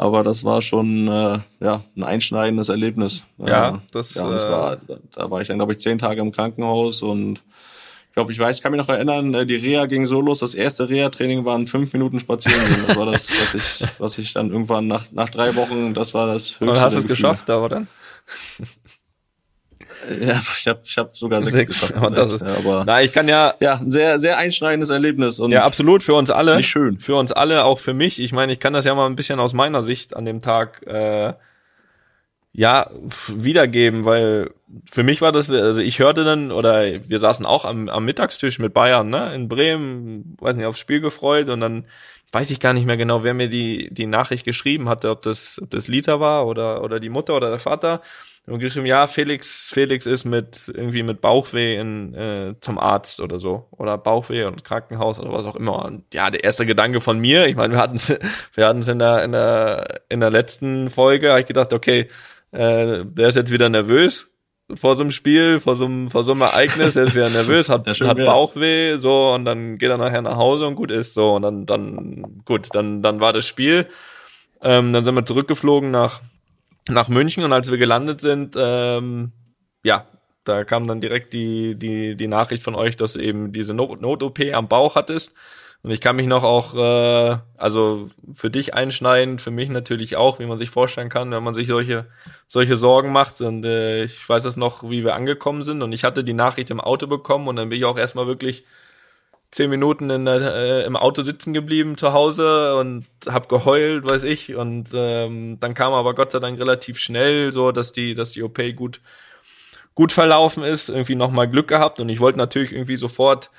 S2: Aber das war schon äh, ja ein einschneidendes Erlebnis.
S3: Ja, äh, das,
S2: ja, das war, da war ich dann glaube ich zehn Tage im Krankenhaus und ich glaube, ich weiß, ich kann mich noch erinnern, äh, die Reha ging so los, das erste Reha-Training waren fünf Minuten spazieren gehen. Das war das, was ich, was ich dann irgendwann nach, nach drei Wochen, das war das
S3: höchste. Und hast du es geschafft, aber dann?
S2: Ja, ich habe ich hab sogar sechs, sechs geschafft. Aber,
S3: das ist, aber na, ich kann ja
S2: ja ein sehr sehr einschneidendes Erlebnis
S3: und ja absolut für uns alle.
S2: Nicht schön.
S3: Für uns alle, auch für mich. Ich meine, ich kann das ja mal ein bisschen aus meiner Sicht an dem Tag äh, ja wiedergeben, weil für mich war das, also ich hörte dann, oder wir saßen auch am, am Mittagstisch mit Bayern, ne, in Bremen, weiß nicht, aufs Spiel gefreut und dann weiß ich gar nicht mehr genau, wer mir die, die Nachricht geschrieben hatte, ob das, ob das Lita war oder, oder die Mutter oder der Vater. Und geschrieben, ja, Felix, Felix ist mit, irgendwie mit Bauchweh in, äh, zum Arzt oder so. Oder Bauchweh und Krankenhaus oder was auch immer. Und ja, der erste Gedanke von mir, ich meine, wir hatten es wir hatten's in der, in der, in der letzten Folge, habe ich gedacht, okay, äh, der ist jetzt wieder nervös vor so einem Spiel, vor so einem, vor so einem Ereignis, er ist wieder nervös, hat, ja, hat Bauchweh, so, und dann geht er nachher nach Hause und gut ist, so, und dann, dann, gut, dann, dann war das Spiel. Ähm, dann sind wir zurückgeflogen nach, nach München und als wir gelandet sind, ähm, ja, da kam dann direkt die, die, die Nachricht von euch, dass du eben diese Not-OP am Bauch hattest. Und ich kann mich noch auch, äh, also für dich einschneiden, für mich natürlich auch, wie man sich vorstellen kann, wenn man sich solche, solche Sorgen macht. Und äh, ich weiß es noch, wie wir angekommen sind. Und ich hatte die Nachricht im Auto bekommen und dann bin ich auch erstmal wirklich zehn Minuten in der, äh, im Auto sitzen geblieben zu Hause und hab geheult, weiß ich. Und ähm, dann kam aber Gott sei Dank relativ schnell so, dass die, dass die OP gut, gut verlaufen ist, irgendwie nochmal Glück gehabt. Und ich wollte natürlich irgendwie sofort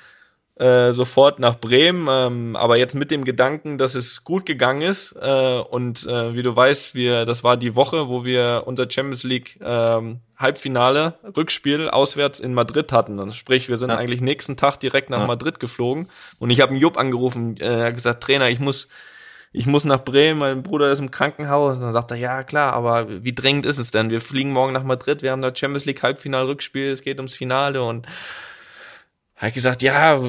S3: äh, sofort nach Bremen, ähm, aber jetzt mit dem Gedanken, dass es gut gegangen ist äh, und äh, wie du weißt, wir, das war die Woche, wo wir unser Champions League ähm, Halbfinale Rückspiel auswärts in Madrid hatten. Also sprich, wir sind ja. eigentlich nächsten Tag direkt nach ja. Madrid geflogen und ich habe einen Jupp angerufen, äh, er hat gesagt, Trainer, ich muss ich muss nach Bremen, mein Bruder ist im Krankenhaus. Und dann sagt er, ja klar, aber wie dringend ist es denn? Wir fliegen morgen nach Madrid, wir haben da Champions League Halbfinal Rückspiel, es geht ums Finale und hat gesagt, ja,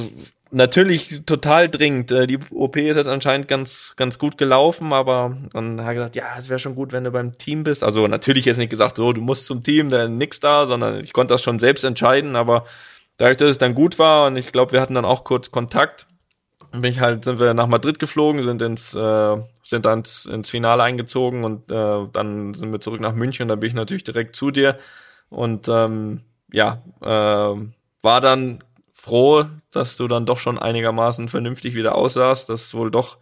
S3: natürlich total dringend. Äh, die OP ist jetzt anscheinend ganz, ganz gut gelaufen, aber dann hat er gesagt, ja, es wäre schon gut, wenn du beim Team bist. Also natürlich jetzt nicht gesagt, so, du musst zum Team, da nix da, sondern ich konnte das schon selbst entscheiden, aber dadurch, dass es dann gut war und ich glaube, wir hatten dann auch kurz Kontakt, bin ich halt, sind wir nach Madrid geflogen, sind ins, äh, sind dann ins, ins Finale eingezogen und äh, dann sind wir zurück nach München und da bin ich natürlich direkt zu dir und ähm, ja, äh, war dann froh, dass du dann doch schon einigermaßen vernünftig wieder aussahst, das wohl doch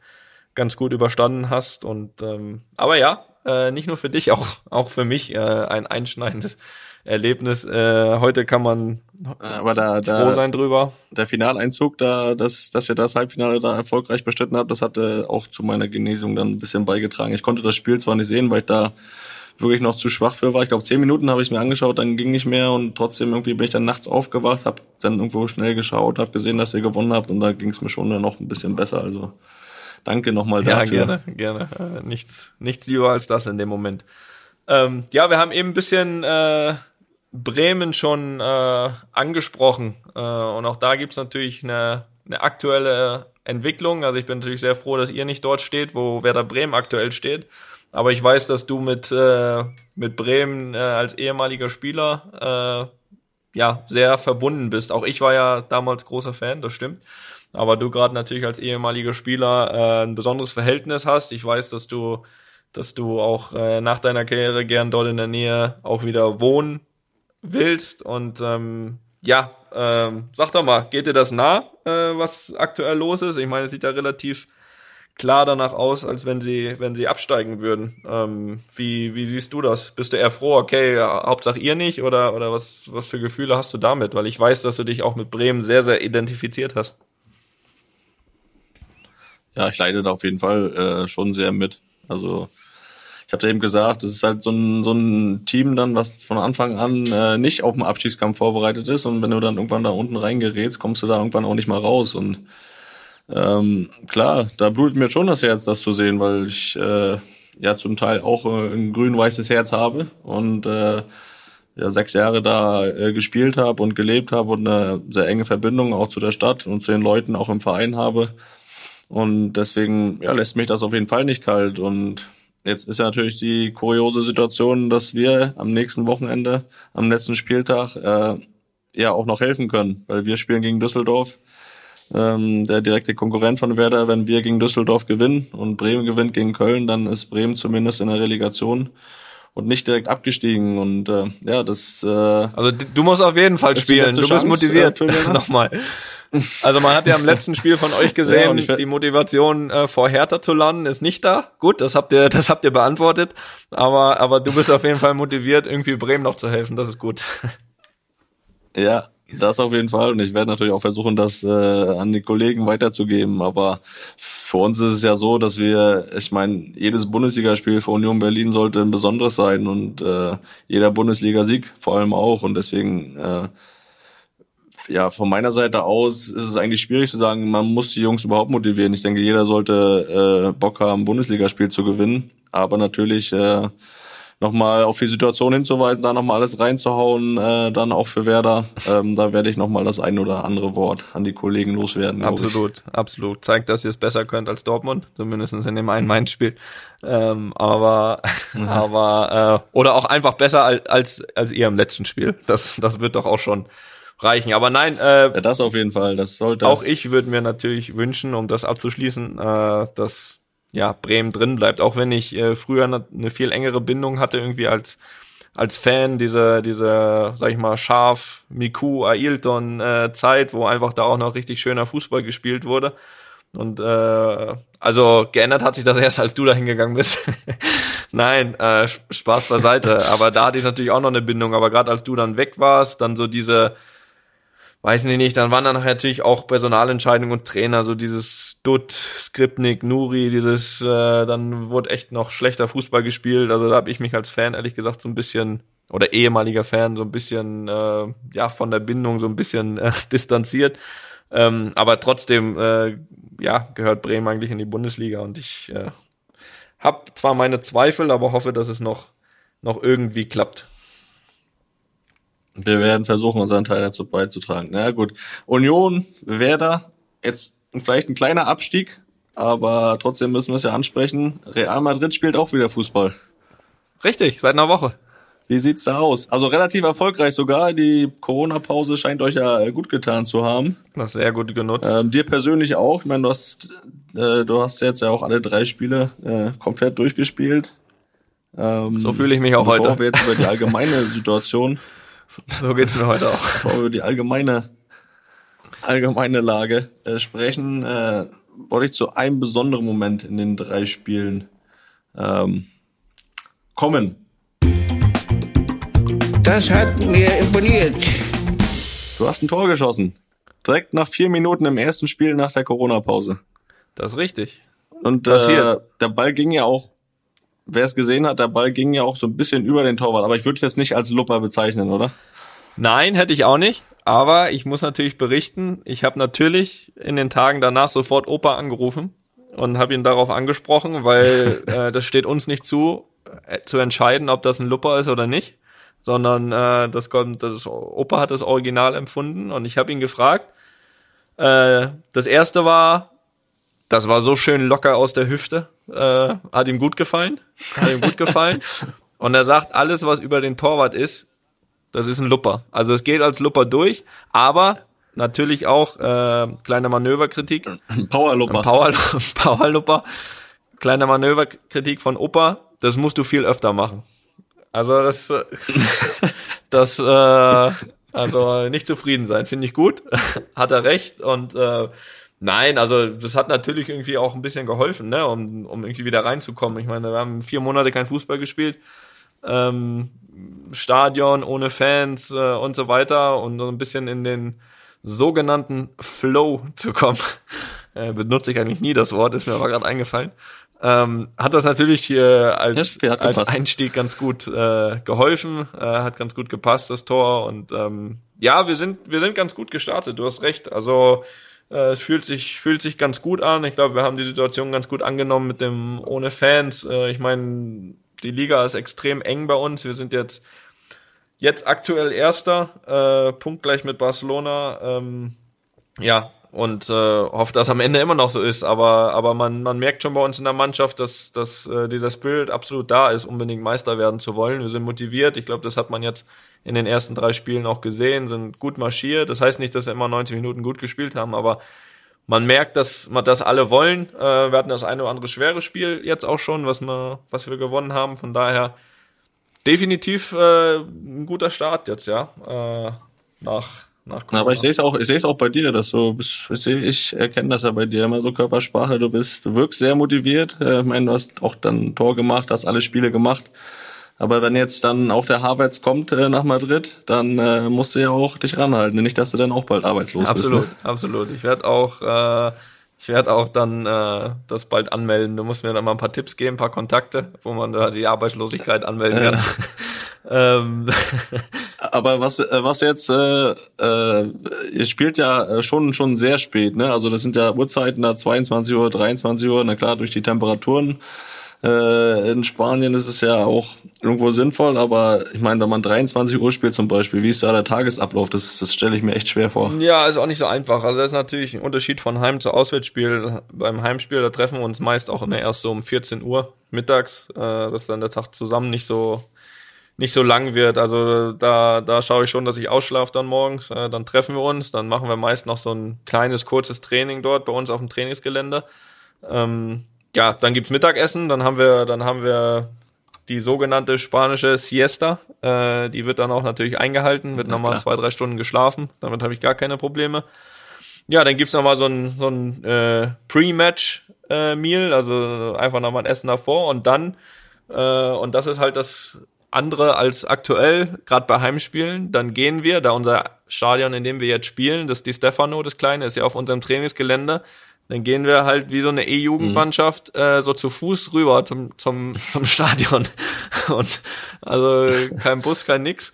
S3: ganz gut überstanden hast. Und ähm, aber ja, äh, nicht nur für dich, auch auch für mich äh, ein einschneidendes Erlebnis. Äh, heute kann man
S2: aber da,
S3: da, froh sein drüber.
S2: Der Finaleinzug, da, dass, dass ihr das Halbfinale da erfolgreich bestritten habt, das hatte auch zu meiner Genesung dann ein bisschen beigetragen. Ich konnte das Spiel zwar nicht sehen, weil ich da wirklich noch zu schwach für war. Ich glaube, zehn Minuten habe ich mir angeschaut, dann ging nicht mehr und trotzdem irgendwie bin ich dann nachts aufgewacht, habe dann irgendwo schnell geschaut, habe gesehen, dass ihr gewonnen habt und da ging es mir schon noch ein bisschen besser. Also danke nochmal dafür.
S3: Ja, gerne, gerne. Äh, nichts, nichts lieber als das in dem Moment. Ähm, ja, wir haben eben ein bisschen äh, Bremen schon äh, angesprochen äh, und auch da gibt's natürlich eine, eine aktuelle Entwicklung. Also ich bin natürlich sehr froh, dass ihr nicht dort steht, wo Werder Bremen aktuell steht. Aber ich weiß, dass du mit, äh, mit Bremen äh, als ehemaliger Spieler äh, ja sehr verbunden bist. Auch ich war ja damals großer Fan, das stimmt. Aber du gerade natürlich als ehemaliger Spieler äh, ein besonderes Verhältnis hast. Ich weiß, dass du, dass du auch äh, nach deiner Karriere gern dort in der Nähe auch wieder wohnen willst. Und ähm, ja, ähm, sag doch mal, geht dir das nah, äh, was aktuell los ist? Ich meine, es sieht ja relativ klar danach aus, als wenn sie, wenn sie absteigen würden. Ähm, wie, wie siehst du das? Bist du eher froh, okay, Hauptsache ihr nicht oder, oder was, was für Gefühle hast du damit? Weil ich weiß, dass du dich auch mit Bremen sehr, sehr identifiziert hast.
S2: Ja, ich leide da auf jeden Fall äh, schon sehr mit. Also ich habe eben gesagt, es ist halt so ein, so ein Team dann, was von Anfang an äh, nicht auf den Abstiegskampf vorbereitet ist und wenn du dann irgendwann da unten reingerätst, kommst du da irgendwann auch nicht mal raus und ähm, klar, da blutet mir schon das Herz, das zu sehen, weil ich äh, ja zum Teil auch äh, ein grün-weißes Herz habe und äh, ja, sechs Jahre da äh, gespielt habe und gelebt habe und eine sehr enge Verbindung auch zu der Stadt und zu den Leuten auch im Verein habe. Und deswegen ja, lässt mich das auf jeden Fall nicht kalt. Und jetzt ist ja natürlich die kuriose Situation, dass wir am nächsten Wochenende, am letzten Spieltag, äh, ja auch noch helfen können, weil wir spielen gegen Düsseldorf ähm, der direkte Konkurrent von Werder. Wenn wir gegen Düsseldorf gewinnen und Bremen gewinnt gegen Köln, dann ist Bremen zumindest in der Relegation und nicht direkt abgestiegen. Und äh, ja, das. Äh,
S3: also du musst auf jeden Fall spielen. Du bist motiviert. Äh, Nochmal. Also man hat ja im letzten Spiel von euch gesehen, ja, die Motivation äh, vor Hertha zu landen ist nicht da. Gut, das habt ihr, das habt ihr beantwortet. Aber aber du bist auf jeden Fall motiviert, irgendwie Bremen noch zu helfen. Das ist gut.
S2: Ja, das auf jeden Fall. Und ich werde natürlich auch versuchen, das äh, an die Kollegen weiterzugeben. Aber für uns ist es ja so, dass wir, ich meine, jedes Bundesligaspiel für Union Berlin sollte ein besonderes sein und äh, jeder Bundesligasieg vor allem auch. Und deswegen, äh, ja, von meiner Seite aus ist es eigentlich schwierig zu sagen, man muss die Jungs überhaupt motivieren. Ich denke, jeder sollte äh, Bock haben, Bundesligaspiel zu gewinnen. Aber natürlich äh, nochmal auf die Situation hinzuweisen, da nochmal alles reinzuhauen, äh, dann auch für Werder. Ähm, da werde ich nochmal das ein oder andere Wort an die Kollegen loswerden.
S3: Absolut, absolut. Zeigt, dass ihr es besser könnt als Dortmund, zumindest in dem einen Main-Spiel. Ähm, aber, mhm. aber, äh, oder auch einfach besser als, als, als ihr im letzten Spiel. Das, das wird doch auch schon reichen. Aber nein, äh,
S2: ja, das auf jeden Fall. Das sollte.
S3: Auch ich würde mir natürlich wünschen, um das abzuschließen, äh, dass ja, Bremen drin bleibt. Auch wenn ich äh, früher eine, eine viel engere Bindung hatte, irgendwie als als Fan dieser, dieser, sag ich mal, Scharf, Miku, Ailton äh, Zeit, wo einfach da auch noch richtig schöner Fußball gespielt wurde. Und äh, also geändert hat sich das erst, als du da hingegangen bist. Nein, äh, Spaß beiseite. Aber da hatte ich natürlich auch noch eine Bindung. Aber gerade als du dann weg warst, dann so diese weiß nicht, nicht, dann waren dann natürlich auch Personalentscheidungen und Trainer, so dieses Dutt, Skripnik, Nuri, dieses, äh, dann wurde echt noch schlechter Fußball gespielt. Also da habe ich mich als Fan ehrlich gesagt so ein bisschen oder ehemaliger Fan so ein bisschen äh, ja von der Bindung so ein bisschen äh, distanziert. Ähm, aber trotzdem äh, ja gehört Bremen eigentlich in die Bundesliga und ich äh, habe zwar meine Zweifel, aber hoffe, dass es noch noch irgendwie klappt.
S2: Wir werden versuchen, unseren Teil dazu beizutragen. Na gut. Union, Werder, jetzt vielleicht ein kleiner Abstieg, aber trotzdem müssen wir es ja ansprechen. Real Madrid spielt auch wieder Fußball.
S3: Richtig, seit einer Woche.
S2: Wie sieht's da aus? Also relativ erfolgreich sogar. Die Corona-Pause scheint euch ja gut getan zu haben.
S3: Das sehr gut genutzt.
S2: Ähm, dir persönlich auch. Ich meine, du hast, äh, du hast jetzt ja auch alle drei Spiele äh, komplett durchgespielt.
S3: Ähm, so fühle ich mich auch heute.
S2: Bevor wir jetzt über die allgemeine Situation
S3: so geht's mir heute auch.
S2: Bevor wir über die allgemeine, allgemeine Lage äh, sprechen, äh, wollte ich zu einem besonderen Moment in den drei Spielen ähm, kommen.
S1: Das hat mir imponiert.
S2: Du hast ein Tor geschossen. Direkt nach vier Minuten im ersten Spiel nach der Corona-Pause.
S3: Das ist richtig.
S2: Und äh, der Ball ging ja auch wer es gesehen hat, der Ball ging ja auch so ein bisschen über den Torwart, aber ich würde es jetzt nicht als Lupper bezeichnen, oder?
S3: Nein, hätte ich auch nicht. Aber ich muss natürlich berichten, ich habe natürlich in den Tagen danach sofort Opa angerufen und habe ihn darauf angesprochen, weil äh, das steht uns nicht zu, äh, zu entscheiden, ob das ein Lupper ist oder nicht, sondern äh, das kommt, das Opa hat das Original empfunden und ich habe ihn gefragt. Äh, das erste war, das war so schön locker aus der Hüfte. Äh, hat ihm gut gefallen. Hat ihm gut gefallen. Und er sagt, alles, was über den Torwart ist, das ist ein Lupper. Also es geht als Lupper durch, aber natürlich auch äh, kleine Manöverkritik.
S2: Powerlupper.
S3: Power, Powerlupper. Kleine Manöverkritik von Opa. Das musst du viel öfter machen. Also das, das, äh, also nicht zufrieden sein, finde ich gut. hat er recht und äh, Nein, also das hat natürlich irgendwie auch ein bisschen geholfen, ne, um, um irgendwie wieder reinzukommen. Ich meine, wir haben vier Monate kein Fußball gespielt, ähm, Stadion ohne Fans äh, und so weiter und so ein bisschen in den sogenannten Flow zu kommen. Äh, benutze ich eigentlich nie das Wort, ist mir aber gerade eingefallen. Ähm, hat das natürlich hier als, ja, als Einstieg ganz gut äh, geholfen, äh, hat ganz gut gepasst, das Tor. Und ähm, ja, wir sind, wir sind ganz gut gestartet, du hast recht. Also äh, es fühlt sich, fühlt sich ganz gut an. Ich glaube, wir haben die Situation ganz gut angenommen mit dem ohne Fans. Äh, ich meine, die Liga ist extrem eng bei uns. Wir sind jetzt, jetzt aktuell Erster, äh, punktgleich mit Barcelona. Ähm, ja, und äh, hoffe, dass am Ende immer noch so ist. Aber, aber man, man merkt schon bei uns in der Mannschaft, dass, dass äh, dieser Spirit absolut da ist, unbedingt Meister werden zu wollen. Wir sind motiviert. Ich glaube, das hat man jetzt in den ersten drei Spielen auch gesehen, sind gut marschiert. Das heißt nicht, dass sie immer 90 Minuten gut gespielt haben, aber man merkt, dass man das alle wollen. Äh, wir hatten das eine oder andere schwere Spiel jetzt auch schon, was wir, was wir gewonnen haben. Von daher definitiv äh, ein guter Start jetzt, ja. Äh, nach nach
S2: Na, aber ich sehe es auch, ich sehe es auch bei dir, dass du bist, ich, seh, ich erkenne das ja bei dir immer so Körpersprache. Du bist, du wirkst sehr motiviert. Äh, ich meine, du hast auch dann ein Tor gemacht, hast alle Spiele gemacht. Aber wenn jetzt dann auch der Havertz kommt äh, nach Madrid, dann äh, musst du ja auch dich ranhalten. Nicht, dass du dann auch bald arbeitslos
S3: absolut,
S2: bist.
S3: Absolut, absolut. Ich werde auch, äh, ich werde auch dann äh, das bald anmelden. Du musst mir dann mal ein paar Tipps geben, ein paar Kontakte, wo man da die Arbeitslosigkeit anmelden kann.
S2: ähm. Aber was, äh, was jetzt, äh, äh, ihr spielt ja äh, schon schon sehr spät, ne? Also das sind ja Uhrzeiten da 22 Uhr, 23 Uhr, na klar, durch die Temperaturen äh, in Spanien ist es ja auch irgendwo sinnvoll, aber ich meine, wenn man 23 Uhr spielt zum Beispiel, wie ist da der Tagesablauf? Das, das stelle ich mir echt schwer vor.
S3: Ja, ist auch nicht so einfach. Also das ist natürlich ein Unterschied von Heim zu Auswärtsspiel. Beim Heimspiel, da treffen wir uns meist auch immer erst so um 14 Uhr mittags, äh, dass dann der Tag zusammen nicht so nicht so lang wird. Also da, da schaue ich schon, dass ich ausschlafe dann morgens. Äh, dann treffen wir uns, dann machen wir meist noch so ein kleines, kurzes Training dort bei uns auf dem Trainingsgelände. Ähm, ja, dann gibt's Mittagessen, dann haben wir, dann haben wir die sogenannte spanische Siesta. Äh, die wird dann auch natürlich eingehalten, wird nochmal zwei, drei Stunden geschlafen. Damit habe ich gar keine Probleme. Ja, dann gibt's nochmal so ein, so ein äh, Pre-Match-Meal, äh, also einfach nochmal ein Essen davor und dann, äh, und das ist halt das andere als aktuell, gerade bei Heimspielen, dann gehen wir, da unser Stadion, in dem wir jetzt spielen, das die Stefano, das kleine, ist ja auf unserem Trainingsgelände, dann gehen wir halt wie so eine E-Jugendmannschaft mhm. äh, so zu Fuß rüber zum zum zum Stadion und also kein Bus, kein nix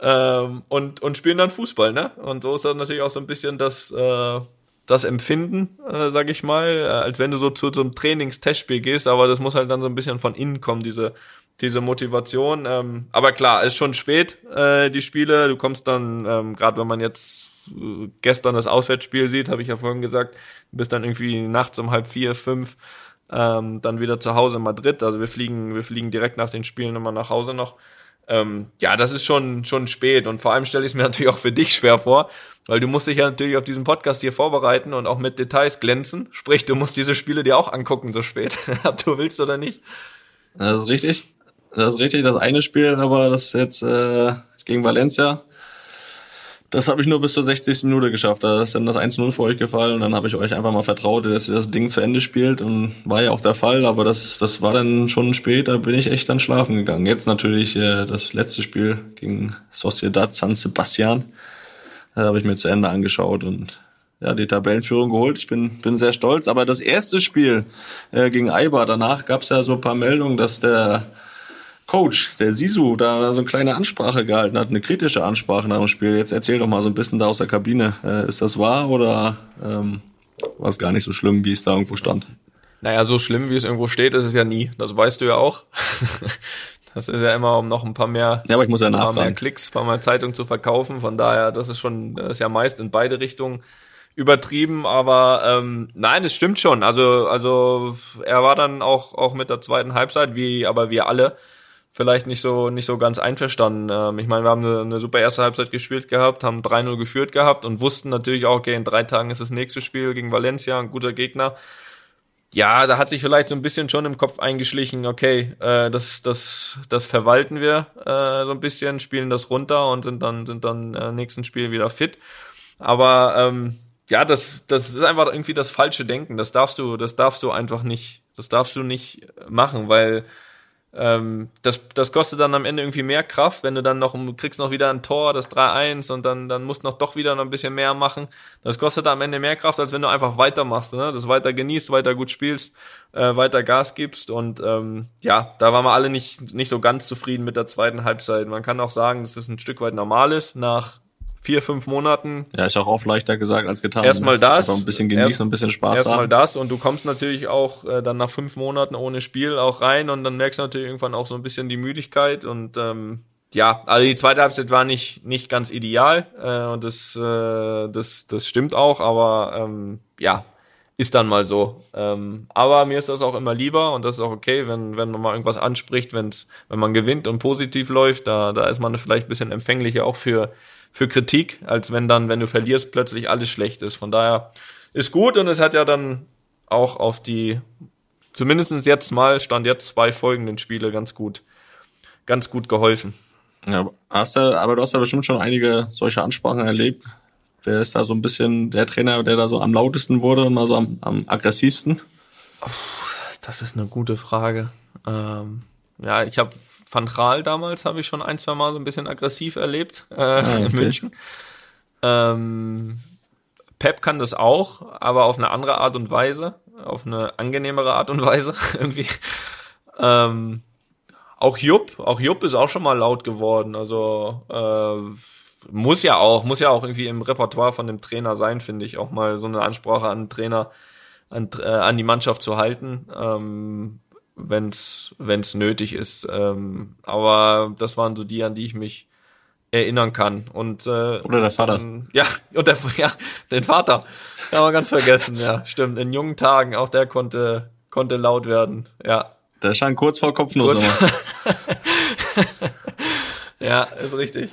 S3: ähm, und und spielen dann Fußball, ne? Und so ist das natürlich auch so ein bisschen das äh, das Empfinden, äh, sag ich mal, äh, als wenn du so zu so einem Trainingstestspiel gehst, aber das muss halt dann so ein bisschen von innen kommen, diese diese Motivation. Ähm, aber klar, ist schon spät, äh, die Spiele. Du kommst dann, ähm, gerade wenn man jetzt äh, gestern das Auswärtsspiel sieht, habe ich ja vorhin gesagt, bist dann irgendwie nachts um halb vier, fünf, ähm, dann wieder zu Hause in Madrid. Also wir fliegen, wir fliegen direkt nach den Spielen immer nach Hause noch. Ähm, ja, das ist schon, schon spät und vor allem stelle ich es mir natürlich auch für dich schwer vor, weil du musst dich ja natürlich auf diesen Podcast hier vorbereiten und auch mit Details glänzen. Sprich, du musst diese Spiele dir auch angucken so spät, ob du willst oder nicht.
S2: Das ist richtig. Das ist richtig, das eine Spiel, aber das jetzt äh, gegen Valencia, das habe ich nur bis zur 60. Minute geschafft. Da ist dann das 1-0 für euch gefallen und dann habe ich euch einfach mal vertraut, dass ihr das Ding zu Ende spielt und war ja auch der Fall, aber das, das war dann schon spät, da bin ich echt dann schlafen gegangen. Jetzt natürlich äh, das letzte Spiel gegen Sociedad San Sebastian. Da habe ich mir zu Ende angeschaut und ja, die Tabellenführung geholt. Ich bin, bin sehr stolz. Aber das erste Spiel äh, gegen Eibar, danach gab es ja so ein paar Meldungen, dass der Coach, der Sisu, da so eine kleine Ansprache gehalten hat, eine kritische Ansprache nach dem Spiel. Jetzt erzähl doch mal so ein bisschen da aus der Kabine. Äh, ist das wahr oder ähm, war es gar nicht so schlimm, wie es da irgendwo stand?
S3: Naja, so schlimm, wie es irgendwo steht, ist es ja nie. Das weißt du ja auch. das ist ja immer, um noch ein paar mehr,
S2: ja, aber ich muss ja
S3: ein
S2: paar
S3: mehr Klicks, ein paar mehr Zeitung zu verkaufen. Von daher, das ist schon, das ist ja meist in beide Richtungen übertrieben, aber ähm, nein, es stimmt schon. Also, also er war dann auch, auch mit der zweiten Halbzeit, wie aber wir alle, vielleicht nicht so nicht so ganz einverstanden. Ähm, ich meine, wir haben eine, eine super erste Halbzeit gespielt gehabt, haben 3-0 geführt gehabt und wussten natürlich auch, okay, in drei Tagen ist das nächste Spiel gegen Valencia, ein guter Gegner. Ja, da hat sich vielleicht so ein bisschen schon im Kopf eingeschlichen, okay, äh, das, das, das verwalten wir äh, so ein bisschen, spielen das runter und sind dann, sind dann äh, nächsten Spiel wieder fit. Aber ähm, ja, das, das ist einfach irgendwie das falsche Denken. Das darfst du, das darfst du einfach nicht, das darfst du nicht machen, weil ähm, das, das kostet dann am Ende irgendwie mehr Kraft, wenn du dann noch, kriegst noch wieder ein Tor, das 3-1 und dann, dann musst noch doch wieder noch ein bisschen mehr machen. Das kostet am Ende mehr Kraft, als wenn du einfach weitermachst, ne? das weiter genießt, weiter gut spielst, äh, weiter Gas gibst und ähm, ja, da waren wir alle nicht, nicht so ganz zufrieden mit der zweiten Halbzeit. Man kann auch sagen, dass es ein Stück weit normal ist, nach vier, fünf Monaten.
S2: Ja, ist auch oft leichter gesagt als getan.
S3: Erstmal ne? das.
S2: ein bisschen genießen, erst, ein bisschen Spaß
S3: Erstmal haben. das und du kommst natürlich auch äh, dann nach fünf Monaten ohne Spiel auch rein und dann merkst du natürlich irgendwann auch so ein bisschen die Müdigkeit und ähm, ja, also die zweite Halbzeit war nicht nicht ganz ideal äh, und das äh, das das stimmt auch, aber ähm, ja ist dann mal so. Ähm, aber mir ist das auch immer lieber und das ist auch okay, wenn, wenn man mal irgendwas anspricht, wenn's, wenn man gewinnt und positiv läuft, da, da ist man vielleicht ein bisschen empfänglicher auch für, für Kritik, als wenn dann, wenn du verlierst, plötzlich alles schlecht ist. Von daher ist gut und es hat ja dann auch auf die, zumindestens jetzt mal, stand jetzt zwei folgenden Spiele ganz gut, ganz gut geholfen.
S2: Ja, hast du, aber du hast ja bestimmt schon einige solche Ansprachen erlebt. Wer ist da so ein bisschen der Trainer, der da so am lautesten wurde und mal so am, am aggressivsten?
S3: Das ist eine gute Frage. Ähm, ja, ich habe Van Gaal damals habe ich schon ein, zwei Mal so ein bisschen aggressiv erlebt äh, ah, okay. in München. Ähm, Pep kann das auch, aber auf eine andere Art und Weise, auf eine angenehmere Art und Weise irgendwie. Ähm, auch Jupp, auch Jupp ist auch schon mal laut geworden. Also äh, muss ja auch, muss ja auch irgendwie im Repertoire von dem Trainer sein, finde ich, auch mal so eine Ansprache an den Trainer, an, äh, an die Mannschaft zu halten. Ähm, wenn es nötig ist. Ähm, aber das waren so die, an die ich mich erinnern kann. Und, äh,
S2: Oder der Vater.
S3: Dann, ja, und der, ja, den Vater. Haben wir ganz vergessen, ja, stimmt. In jungen Tagen, auch der konnte, konnte laut werden, ja.
S2: Der stand kurz vor Kopfnuss. Kurz.
S3: ja, ist richtig.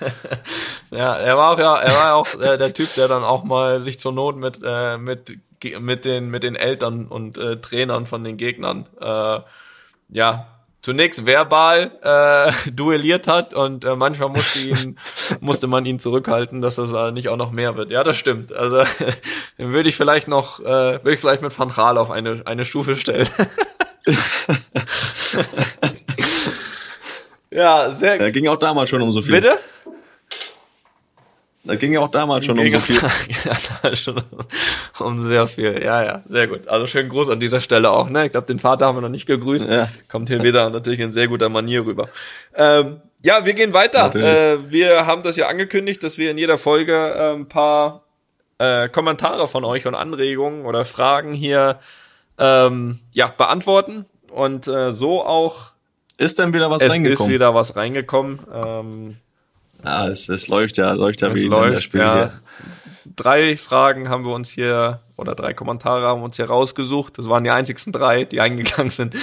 S3: ja, er war auch, ja, er war auch äh, der Typ, der dann auch mal sich zur Not mit, äh, mit mit den, mit den Eltern und äh, Trainern von den Gegnern, äh, ja, zunächst verbal äh, duelliert hat und äh, manchmal musste ihn musste man ihn zurückhalten, dass das äh, nicht auch noch mehr wird. Ja, das stimmt. Also dann würde ich vielleicht noch äh, würde ich vielleicht mit Van Gaal auf eine eine Stufe stellen. Ja, sehr.
S2: Er ging auch damals schon um so viel.
S3: Bitte?
S2: Da ging ja auch damals schon um so viel.
S3: ja, schon um sehr viel. Ja, ja, sehr gut. Also schönen Gruß an dieser Stelle auch. Ne? Ich glaube, den Vater haben wir noch nicht gegrüßt. Ja. Kommt hier wieder natürlich in sehr guter Manier rüber. Ähm, ja, wir gehen weiter. Äh, wir haben das ja angekündigt, dass wir in jeder Folge äh, ein paar äh, Kommentare von euch und Anregungen oder Fragen hier ähm, ja, beantworten. Und äh, so auch.
S2: Ist denn wieder was
S3: es
S2: reingekommen?
S3: Es ist wieder was reingekommen. Ähm,
S2: ja, es, es läuft ja, läuft ja
S3: es wie läuft, in Spiel. Ja. Drei Fragen haben wir uns hier, oder drei Kommentare haben wir uns hier rausgesucht. Das waren die einzigsten drei, die eingegangen sind.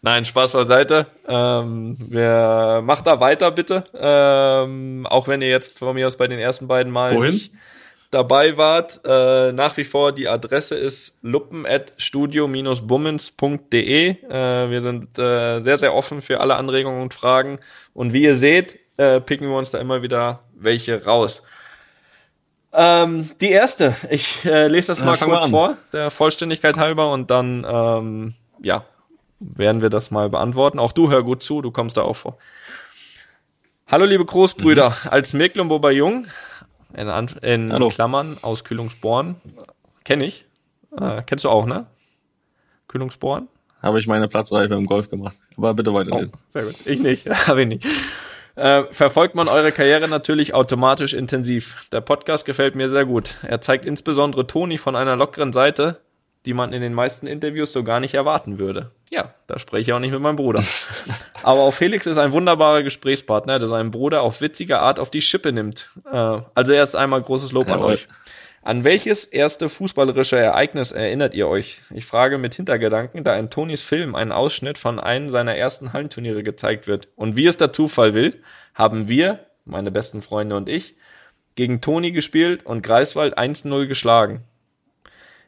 S3: Nein, Spaß beiseite. Ähm, wir, macht da weiter, bitte. Ähm, auch wenn ihr jetzt von mir aus bei den ersten beiden Mal
S2: Wohin?
S3: Dabei wart. Äh, nach wie vor die Adresse ist luppen.studio-bummens.de. Äh, wir sind äh, sehr, sehr offen für alle Anregungen und Fragen. Und wie ihr seht, äh, picken wir uns da immer wieder welche raus. Ähm, die erste, ich äh, lese das mal kurz vor, der Vollständigkeit halber, und dann, ähm, ja, werden wir das mal beantworten. Auch du hör gut zu, du kommst da auch vor. Hallo liebe Großbrüder, mhm. als Mecklenburger Jung, in, in Klammern, aus Kühlungsborn, kenne ich, äh, kennst du auch, ne? Kühlungsborn?
S2: Habe ich meine Platzreife im Golf gemacht. Aber bitte weiterlesen.
S3: Oh, sehr gut. Ich nicht, habe ich nicht äh, verfolgt man eure Karriere natürlich automatisch intensiv. Der Podcast gefällt mir sehr gut. Er zeigt insbesondere Toni von einer lockeren Seite, die man in den meisten Interviews so gar nicht erwarten würde. Ja, da spreche ich auch nicht mit meinem Bruder. Aber auch Felix ist ein wunderbarer Gesprächspartner, der seinen Bruder auf witzige Art auf die Schippe nimmt. Äh, also erst einmal großes Lob Jawohl. an euch. An welches erste fußballerische Ereignis erinnert ihr euch? Ich frage mit Hintergedanken, da in Tonis Film ein Ausschnitt von einem seiner ersten Hallenturniere gezeigt wird. Und wie es der Zufall will, haben wir, meine besten Freunde und ich, gegen Toni gespielt und Greifswald 1-0 geschlagen.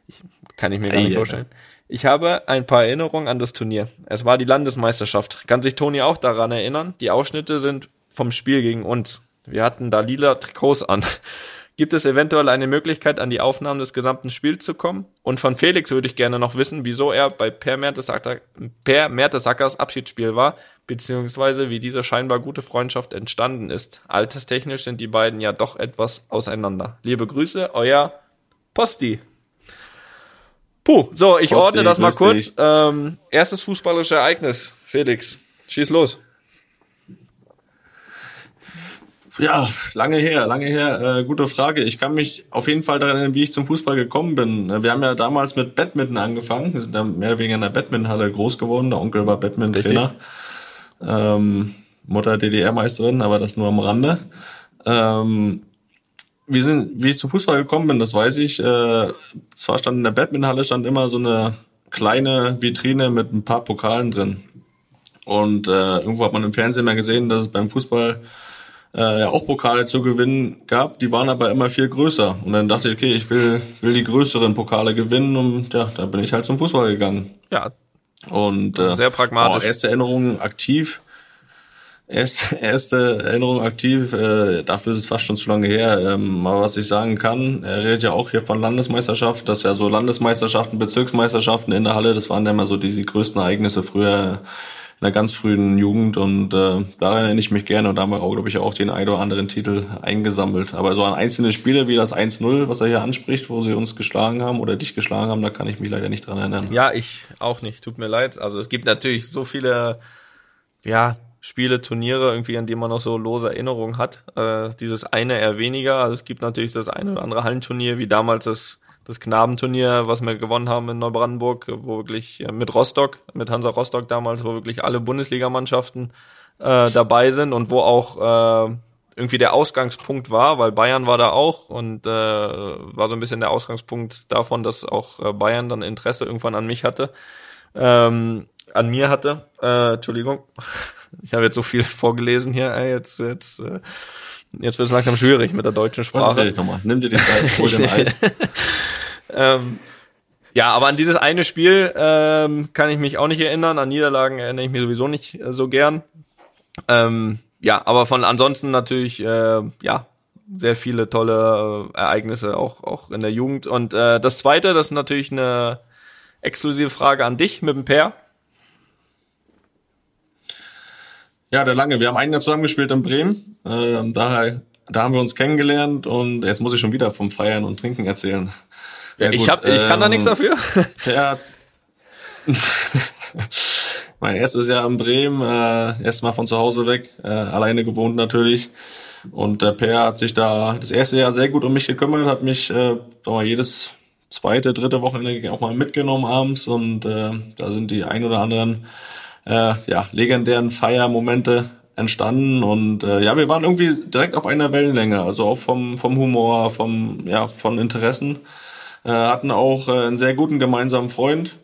S3: Ich, kann ich mir gar nicht vorstellen. Ich habe ein paar Erinnerungen an das Turnier. Es war die Landesmeisterschaft. Kann sich Toni auch daran erinnern? Die Ausschnitte sind vom Spiel gegen uns. Wir hatten da lila Trikots an. Gibt es eventuell eine Möglichkeit, an die Aufnahmen des gesamten Spiels zu kommen? Und von Felix würde ich gerne noch wissen, wieso er bei Per Mertesacker, per Mertesackers Abschiedsspiel war, beziehungsweise wie diese scheinbar gute Freundschaft entstanden ist. Alterstechnisch sind die beiden ja doch etwas auseinander. Liebe Grüße, euer Posti. Puh, so, ich Posti, ordne das mal kurz. Ähm, erstes fußballische Ereignis, Felix, schieß los.
S2: Ja, lange her, lange her. Äh, gute Frage. Ich kann mich auf jeden Fall daran erinnern, wie ich zum Fußball gekommen bin. Wir haben ja damals mit Badminton angefangen. Wir sind dann mehr oder weniger in der Badmintonhalle groß geworden. Der Onkel war Badminton-Trainer. Ähm, Mutter DDR-Meisterin, aber das nur am Rande. Ähm, wir sind, wie ich zum Fußball gekommen bin, das weiß ich. Äh, zwar stand in der Badmintonhalle stand immer so eine kleine Vitrine mit ein paar Pokalen drin. Und äh, irgendwo hat man im Fernsehen mal gesehen, dass es beim Fußball äh, ja auch Pokale zu gewinnen gab, die waren aber immer viel größer. Und dann dachte ich, okay, ich will, will die größeren Pokale gewinnen und ja, da bin ich halt zum Fußball gegangen.
S3: Ja.
S2: Und äh,
S3: sehr pragmatisch.
S2: Oh, erste Erinnerung aktiv. Erste, erste Erinnerung aktiv, äh, dafür ist es fast schon zu lange her. Ähm, aber was ich sagen kann, er redet ja auch hier von Landesmeisterschaft, dass ja so Landesmeisterschaften, Bezirksmeisterschaften in der Halle, das waren ja immer so die, die größten Ereignisse früher in der ganz frühen Jugend und äh, daran erinnere ich mich gerne und da haben wir auch, glaube ich, auch den einen oder anderen Titel eingesammelt. Aber so an einzelne Spiele wie das 1-0, was er hier anspricht, wo sie uns geschlagen haben oder dich geschlagen haben, da kann ich mich leider nicht dran erinnern.
S3: Ja, ich auch nicht, tut mir leid. Also es gibt natürlich so viele, ja, Spiele, Turniere, irgendwie, an denen man noch so lose Erinnerungen hat. Äh, dieses eine eher weniger. Also es gibt natürlich das eine oder andere Hallenturnier, wie damals das das Knabenturnier, was wir gewonnen haben in Neubrandenburg, wo wirklich mit Rostock, mit Hansa Rostock damals, wo wirklich alle Bundesligamannschaften äh, dabei sind und wo auch äh, irgendwie der Ausgangspunkt war, weil Bayern war da auch und äh, war so ein bisschen der Ausgangspunkt davon, dass auch äh, Bayern dann Interesse irgendwann an mich hatte, ähm, an mir hatte. Äh, Entschuldigung, ich habe jetzt so viel vorgelesen hier. Ey, jetzt jetzt äh, jetzt wird es langsam schwierig mit der deutschen Sprache.
S2: Nimm dir die Zeit, hol den Eis.
S3: ähm, ja, aber an dieses eine Spiel ähm, kann ich mich auch nicht erinnern. An Niederlagen erinnere ich mich sowieso nicht äh, so gern. Ähm, ja, aber von ansonsten natürlich, äh, ja, sehr viele tolle äh, Ereignisse auch, auch in der Jugend. Und äh, das zweite, das ist natürlich eine exklusive Frage an dich mit dem Pair.
S2: Ja, der Lange. Wir haben ein Jahr zusammengespielt in Bremen. Äh, da, da haben wir uns kennengelernt und jetzt muss ich schon wieder vom Feiern und Trinken erzählen.
S3: Ja, ich, hab, ich kann ähm, da nichts dafür.
S2: Ja. mein erstes Jahr in Bremen, äh, erstmal von zu Hause weg, äh, alleine gewohnt natürlich. Und der Per hat sich da das erste Jahr sehr gut um mich gekümmert, hat mich äh, mal, jedes zweite, dritte Wochenende auch mal mitgenommen abends und äh, da sind die ein oder anderen äh, ja, legendären Feiermomente entstanden und äh, ja, wir waren irgendwie direkt auf einer Wellenlänge, also auch vom, vom Humor, vom, ja, von Interessen. Äh, hatten auch äh, einen sehr guten gemeinsamen Freund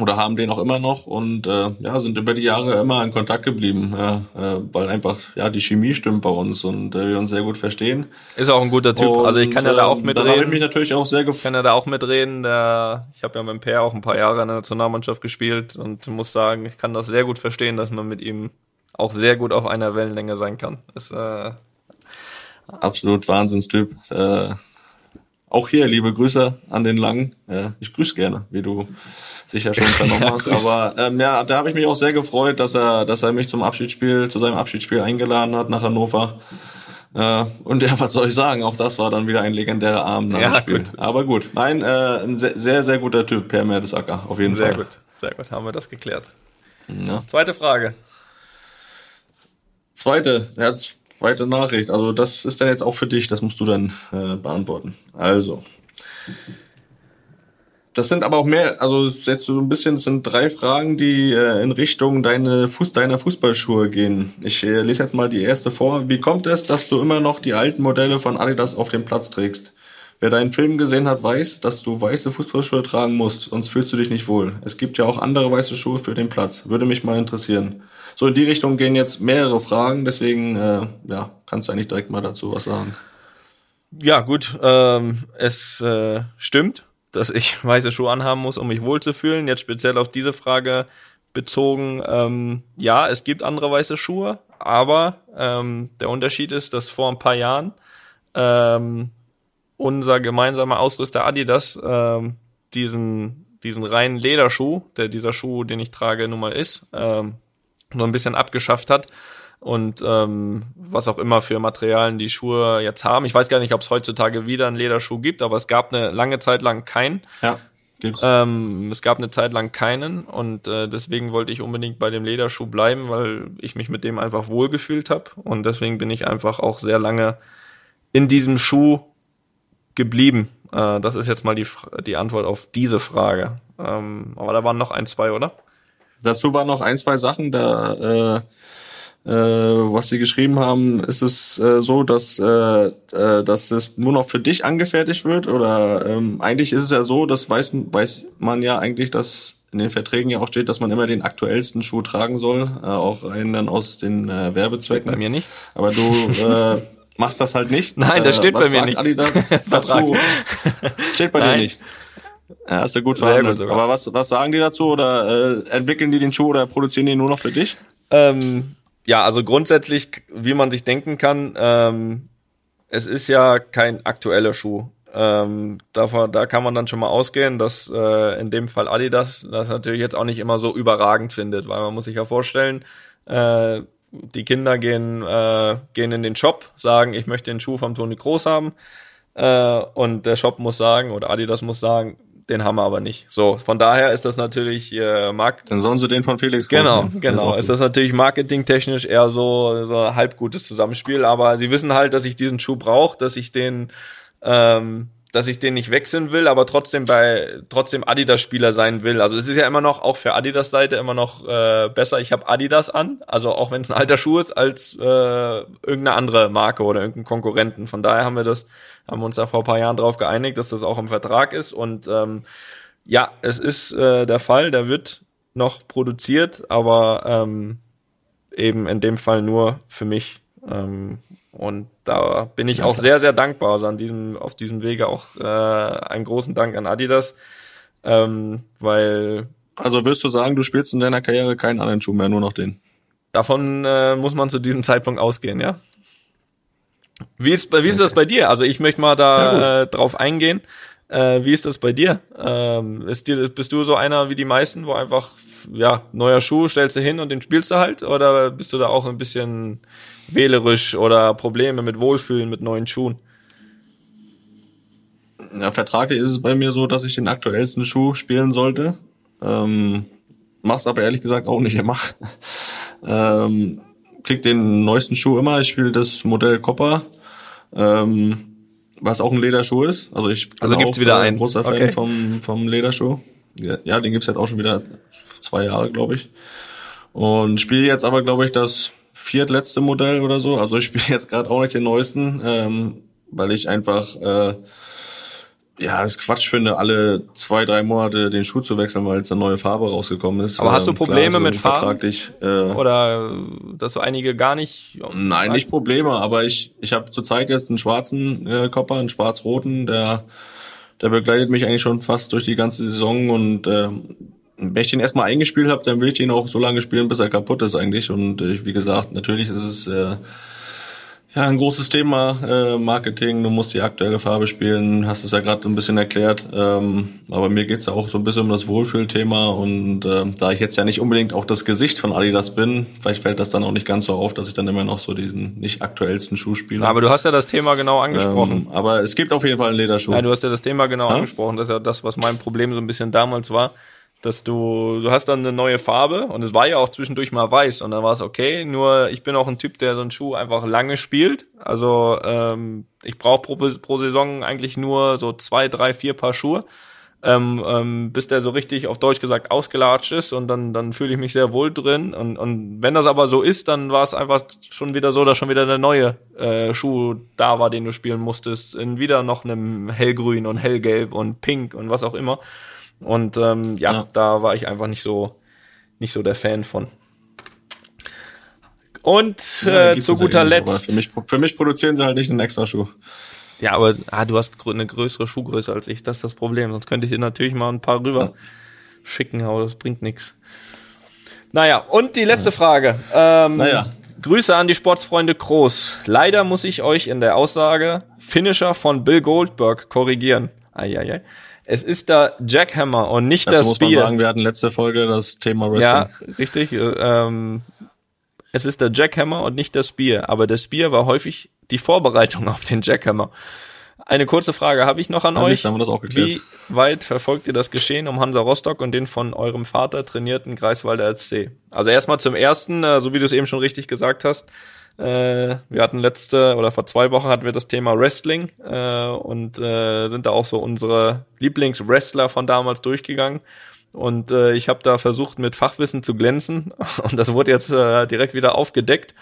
S2: oder haben den auch immer noch und äh, ja, sind über die Jahre immer in Kontakt geblieben, ja, äh, weil einfach ja die Chemie stimmt bei uns und äh, wir uns sehr gut verstehen.
S3: Ist auch ein guter Typ. Und, also ich kann ja da auch mitreden. Da habe
S2: ich mich natürlich auch sehr gefreut.
S3: Kann ja da auch mitreden. Der, ich habe ja mit dem Per auch ein paar Jahre in der Nationalmannschaft gespielt und muss sagen, ich kann das sehr gut verstehen, dass man mit ihm auch sehr gut auf einer Wellenlänge sein kann. Ist äh,
S2: absolut Wahnsinnstyp. Äh, auch hier liebe Grüße an den Langen. Ja, ich grüße gerne, wie du sicher schon vernommen ja. Aber ähm, ja, da habe ich mich auch sehr gefreut, dass er, dass er mich zum Abschiedsspiel, zu seinem Abschiedsspiel eingeladen hat nach Hannover. Äh, und ja, was soll ich sagen? Auch das war dann wieder ein legendärer Abend. Nach ja, gut. Aber gut, nein, äh, ein sehr, sehr, sehr guter Typ, Per Mertesacker, auf jeden
S3: sehr
S2: Fall.
S3: Sehr gut, sehr gut, haben wir das geklärt. Ja. Zweite Frage.
S2: Zweite, ja, zweite Nachricht. Also das ist dann jetzt auch für dich, das musst du dann äh, beantworten. Also. Das sind aber auch mehr, also jetzt so ein bisschen, das sind drei Fragen, die äh, in Richtung deine Fuß, deiner Fußballschuhe gehen. Ich äh, lese jetzt mal die erste vor. Wie kommt es, dass du immer noch die alten Modelle von Adidas auf dem Platz trägst? Wer deinen Film gesehen hat, weiß, dass du weiße Fußballschuhe tragen musst, sonst fühlst du dich nicht wohl. Es gibt ja auch andere weiße Schuhe für den Platz. Würde mich mal interessieren. So in die Richtung gehen jetzt mehrere Fragen, deswegen äh, ja, kannst du eigentlich direkt mal dazu was sagen.
S3: Ja, gut, ähm, es äh, stimmt, dass ich weiße Schuhe anhaben muss, um mich wohlzufühlen. Jetzt speziell auf diese Frage bezogen, ähm, ja, es gibt andere weiße Schuhe, aber ähm, der Unterschied ist, dass vor ein paar Jahren ähm, unser gemeinsamer Ausrüster Adidas ähm, diesen diesen reinen Lederschuh, der dieser Schuh, den ich trage, nun mal ist, ähm, so ein bisschen abgeschafft hat und ähm, was auch immer für Materialien die Schuhe jetzt haben. Ich weiß gar nicht, ob es heutzutage wieder einen Lederschuh gibt, aber es gab eine lange Zeit lang keinen.
S2: Ja.
S3: Gibt's. Ähm, es gab eine Zeit lang keinen und äh, deswegen wollte ich unbedingt bei dem Lederschuh bleiben, weil ich mich mit dem einfach wohlgefühlt habe und deswegen bin ich einfach auch sehr lange in diesem Schuh geblieben. Äh, das ist jetzt mal die, die Antwort auf diese Frage. Ähm, aber da waren noch ein, zwei, oder?
S2: Dazu waren noch ein, zwei Sachen, da äh, äh, was sie geschrieben haben, ist es äh, so, dass, äh, äh, dass es nur noch für dich angefertigt wird? Oder ähm, eigentlich ist es ja so, das weiß, weiß man ja eigentlich, dass in den Verträgen ja auch steht, dass man immer den aktuellsten Schuh tragen soll, äh, auch einen dann aus den äh, Werbezwecken.
S3: Bei mir nicht.
S2: Aber du äh, machst das halt nicht.
S3: Nein, das steht äh, bei mir nicht.
S2: Adidas dazu? steht bei Nein. dir nicht. Ja, ist ja gut verhandelt. Aber was, was sagen die dazu? Oder äh, entwickeln die den Schuh oder produzieren die nur noch für dich?
S3: Ähm, ja, also grundsätzlich, wie man sich denken kann, ähm, es ist ja kein aktueller Schuh. Ähm, davon, da kann man dann schon mal ausgehen, dass äh, in dem Fall Adidas das natürlich jetzt auch nicht immer so überragend findet, weil man muss sich ja vorstellen, äh, die Kinder gehen, äh, gehen in den Shop, sagen, ich möchte den Schuh vom Toni Groß haben. Äh, und der Shop muss sagen, oder Adidas muss sagen, den haben wir aber nicht. So, von daher ist das natürlich äh, Markt.
S2: Dann sollen sie den von Felix
S3: Genau, nehmen. genau. Ist, ist das natürlich marketingtechnisch eher so so ein halb gutes Zusammenspiel, aber sie wissen halt, dass ich diesen Schuh brauche, dass ich den ähm, dass ich den nicht wechseln will, aber trotzdem bei trotzdem Adidas-Spieler sein will. Also es ist ja immer noch auch für Adidas-Seite immer noch äh, besser. Ich habe Adidas an, also auch wenn es ein alter Schuh ist, als äh, irgendeine andere Marke oder irgendeinen Konkurrenten. Von daher haben wir das haben wir uns da vor ein paar Jahren darauf geeinigt, dass das auch im Vertrag ist. Und ähm, ja, es ist äh, der Fall, der wird noch produziert, aber ähm, eben in dem Fall nur für mich. Ähm, und da bin ich auch sehr, sehr dankbar. Also an diesem, auf diesem Wege auch äh, einen großen Dank an Adidas. Ähm, weil.
S2: Also wirst du sagen, du spielst in deiner Karriere keinen anderen Schuh mehr, nur noch den?
S3: Davon äh, muss man zu diesem Zeitpunkt ausgehen, ja. Wie ist, wie ist das bei dir? Also ich möchte mal da ja, äh, drauf eingehen. Äh, wie ist das bei dir? Ähm, ist dir? Bist du so einer wie die meisten, wo einfach, ja, neuer Schuh, stellst du hin und den spielst du halt? Oder bist du da auch ein bisschen wählerisch oder Probleme mit Wohlfühlen mit neuen Schuhen?
S2: Ja, vertraglich ist es bei mir so, dass ich den aktuellsten Schuh spielen sollte. Ähm, mach's aber ehrlich gesagt auch nicht immer. ähm, krieg den neuesten Schuh immer. Ich spiele das Modell Copper, ähm, was auch ein Lederschuh ist. Also ich bin
S3: also gibt's auch wieder ein
S2: großer Fan okay. vom, vom Lederschuh. Ja, ja den gibt's jetzt auch schon wieder zwei Jahre, glaube ich. Und spiele jetzt aber, glaube ich, das viertletzte Modell oder so. Also ich spiele jetzt gerade auch nicht den neuesten, ähm, weil ich einfach äh, ja, das Quatsch finde, alle zwei, drei Monate den Schuh zu wechseln, weil jetzt eine neue Farbe rausgekommen ist.
S3: Aber hast du ähm, Probleme Klar, mit Farben?
S2: Äh,
S3: Oder dass du einige gar nicht?
S2: Nein, nicht Probleme, aber ich, ich habe zurzeit jetzt einen schwarzen äh, Kopper, einen schwarz-roten, der, der begleitet mich eigentlich schon fast durch die ganze Saison und äh, wenn ich den erstmal eingespielt habe, dann will ich ihn auch so lange spielen, bis er kaputt ist eigentlich. Und äh, wie gesagt, natürlich ist es äh, ja, ein großes Thema, äh, Marketing. Du musst die aktuelle Farbe spielen, hast es ja gerade ein bisschen erklärt. Ähm, aber mir geht's ja auch so ein bisschen um das Wohlfühlthema. Und äh, da ich jetzt ja nicht unbedingt auch das Gesicht von Adidas bin, vielleicht fällt das dann auch nicht ganz so auf, dass ich dann immer noch so diesen nicht aktuellsten Schuh spiele.
S3: Aber du hast ja das Thema genau angesprochen.
S2: Ähm, aber es gibt auf jeden Fall einen Lederschuh.
S3: Ja, du hast ja das Thema genau ja? angesprochen. Das ist ja das, was mein Problem so ein bisschen damals war dass du, du hast dann eine neue Farbe und es war ja auch zwischendurch mal weiß und dann war es okay. Nur ich bin auch ein Typ, der so einen Schuh einfach lange spielt. Also ähm, ich brauche pro, pro Saison eigentlich nur so zwei, drei, vier Paar Schuhe. ähm, ähm, bis der so richtig auf Deutsch gesagt ausgelatscht ist und dann, dann fühle ich mich sehr wohl drin. Und, und wenn das aber so ist, dann war es einfach schon wieder so, dass schon wieder der neue äh, Schuh da war, den du spielen musstest, in wieder noch einem hellgrün und hellgelb und pink und was auch immer. Und ähm, ja, ja. da war ich einfach nicht so, nicht so der Fan von. Und ja, äh, zu guter Letzt.
S2: Für mich, für mich produzieren sie halt nicht einen extra Schuh.
S3: Ja, aber ah, du hast eine größere Schuhgröße als ich, das ist das Problem. Sonst könnte ich dir natürlich mal ein paar rüber ja. schicken, aber das bringt nichts. Naja, und die letzte ja. Frage. Ähm, naja. Grüße an die Sportsfreunde Groß. Leider muss ich euch in der Aussage Finisher von Bill Goldberg korrigieren. Eieiei. Es ist der Jackhammer und nicht Dazu das Spear. muss man
S2: sagen, wir hatten letzte Folge das Thema Wrestling.
S3: Ja, richtig. Äh, ähm, es ist der Jackhammer und nicht der Spear, aber der Spear war häufig die Vorbereitung auf den Jackhammer. Eine kurze Frage habe ich noch an also euch. Haben wir das auch geklärt. Wie weit verfolgt ihr das Geschehen um Hansa Rostock und den von eurem Vater trainierten Greifswalder SC? Also erstmal zum ersten, äh, so wie du es eben schon richtig gesagt hast. Äh, wir hatten letzte oder vor zwei Wochen hatten wir das Thema Wrestling äh, und sind da auch so unsere Lieblingswrestler von damals durchgegangen. Und äh, ich habe da versucht, mit Fachwissen zu glänzen. Und das wurde jetzt äh, direkt wieder aufgedeckt.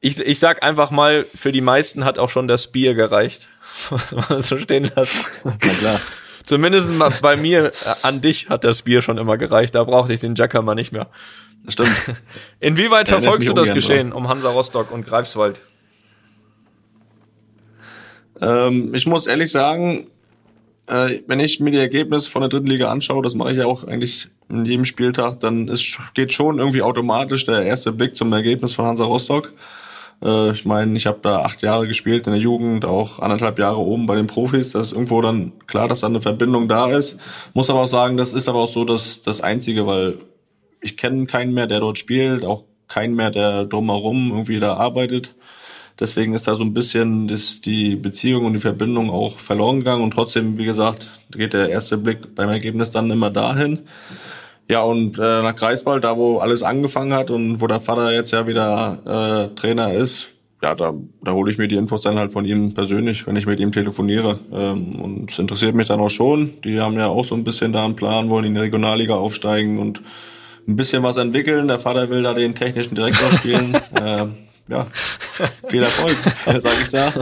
S3: Ich, ich sag einfach mal, für die meisten hat auch schon das Bier gereicht. so stehen lassen. Na klar. Zumindest bei mir äh, an dich hat das Bier schon immer gereicht. Da brauchte ich den Jacker mal nicht mehr.
S2: Stimmt.
S3: Inwieweit verfolgst du das Geschehen drauf. um Hansa Rostock und Greifswald?
S2: Ähm, ich muss ehrlich sagen, äh, wenn ich mir die Ergebnisse von der dritten Liga anschaue, das mache ich ja auch eigentlich in jedem Spieltag, dann ist, geht schon irgendwie automatisch der erste Blick zum Ergebnis von Hansa Rostock. Äh, ich meine, ich habe da acht Jahre gespielt in der Jugend, auch anderthalb Jahre oben bei den Profis. Das ist irgendwo dann klar, dass da eine Verbindung da ist. Muss aber auch sagen, das ist aber auch so das, das Einzige, weil ich kenne keinen mehr, der dort spielt, auch keinen mehr, der drumherum irgendwie da arbeitet. Deswegen ist da so ein bisschen das, die Beziehung und die Verbindung auch verloren gegangen. Und trotzdem, wie gesagt, geht der erste Blick beim Ergebnis dann immer dahin. Ja, und äh, nach Greifswald, da wo alles angefangen hat und wo der Vater jetzt ja wieder äh, Trainer ist, ja, da, da hole ich mir die Infos dann halt von ihm persönlich, wenn ich mit ihm telefoniere. Ähm, und es interessiert mich dann auch schon. Die haben ja auch so ein bisschen da einen Plan, wollen in die Regionalliga aufsteigen und ein bisschen was entwickeln. Der Vater will da den technischen Direktor spielen. äh, ja, viel Erfolg, sage ich da.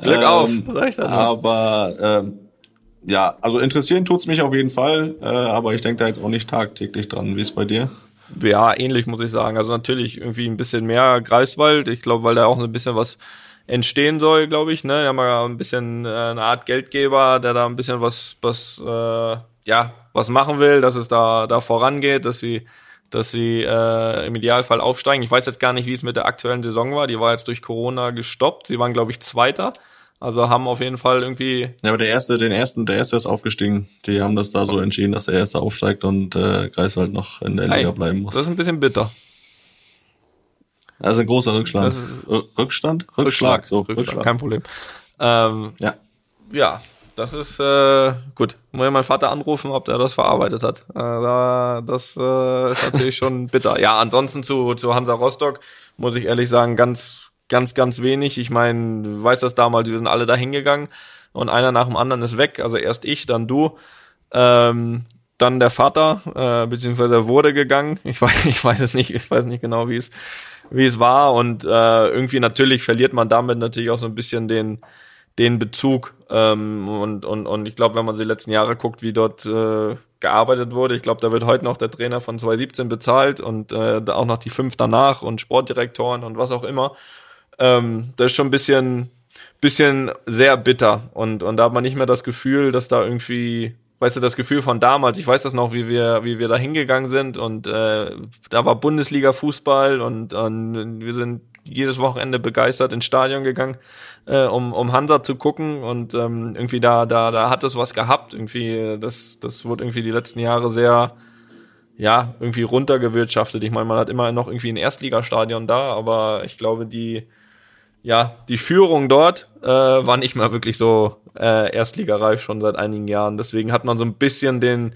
S3: Glück ähm, auf, sag ich
S2: da. Aber ähm, ja, also interessieren tut's mich auf jeden Fall, äh, aber ich denke da jetzt auch nicht tagtäglich dran. Wie ist bei dir?
S3: Ja, ähnlich muss ich sagen. Also natürlich irgendwie ein bisschen mehr Greifswald. Ich glaube, weil da auch ein bisschen was entstehen soll, glaube ich. Ne, wir haben ja ein bisschen äh, eine Art Geldgeber, der da ein bisschen was, was äh, ja, was machen will, dass es da da vorangeht, dass sie dass sie äh, im Idealfall aufsteigen. Ich weiß jetzt gar nicht, wie es mit der aktuellen Saison war. Die war jetzt durch Corona gestoppt. Sie waren, glaube ich, Zweiter. Also haben auf jeden Fall irgendwie.
S2: Ja, aber der erste, den ersten, der erste ist aufgestiegen. Die haben das da so entschieden, dass der erste aufsteigt und äh, Greifswald noch in der Liga bleiben muss.
S3: Das ist ein bisschen bitter.
S2: Das ist ein großer Rückschlag. Rückstand?
S3: Rückschlag. Rückschlag. So, Rückschlag. Rückschlag. Kein Problem. Ähm, ja. Ja, das ist äh, gut. Muss ich meinen Vater anrufen, ob der das verarbeitet hat. Äh, das äh, ist natürlich schon bitter. Ja, ansonsten zu, zu Hansa Rostock muss ich ehrlich sagen, ganz, ganz, ganz wenig. Ich meine, weißt das damals, wir sind alle da hingegangen und einer nach dem anderen ist weg. Also erst ich, dann du. Ähm, dann der Vater, äh, beziehungsweise wurde gegangen. Ich weiß, ich weiß es nicht, ich weiß nicht genau, wie es, wie es war. Und äh, irgendwie natürlich verliert man damit natürlich auch so ein bisschen den, den Bezug. Ähm, und, und, und ich glaube, wenn man die letzten Jahre guckt, wie dort äh, gearbeitet wurde, ich glaube, da wird heute noch der Trainer von 2017 bezahlt und äh, auch noch die fünf danach und Sportdirektoren und was auch immer. Ähm, das ist schon ein bisschen, bisschen sehr bitter. Und, und da hat man nicht mehr das Gefühl, dass da irgendwie weißt du, das Gefühl von damals, ich weiß das noch, wie wir, wie wir da hingegangen sind und äh, da war Bundesliga-Fußball und, und wir sind jedes Wochenende begeistert ins Stadion gegangen, äh, um, um Hansa zu gucken und ähm, irgendwie da, da, da hat es was gehabt. Irgendwie, das, das wurde irgendwie die letzten Jahre sehr, ja, irgendwie runtergewirtschaftet. Ich meine, man hat immer noch irgendwie ein Erstligastadion da, aber ich glaube, die, ja, die Führung dort äh, war nicht mehr wirklich so äh, erstligareif schon seit einigen Jahren. Deswegen hat man so ein bisschen den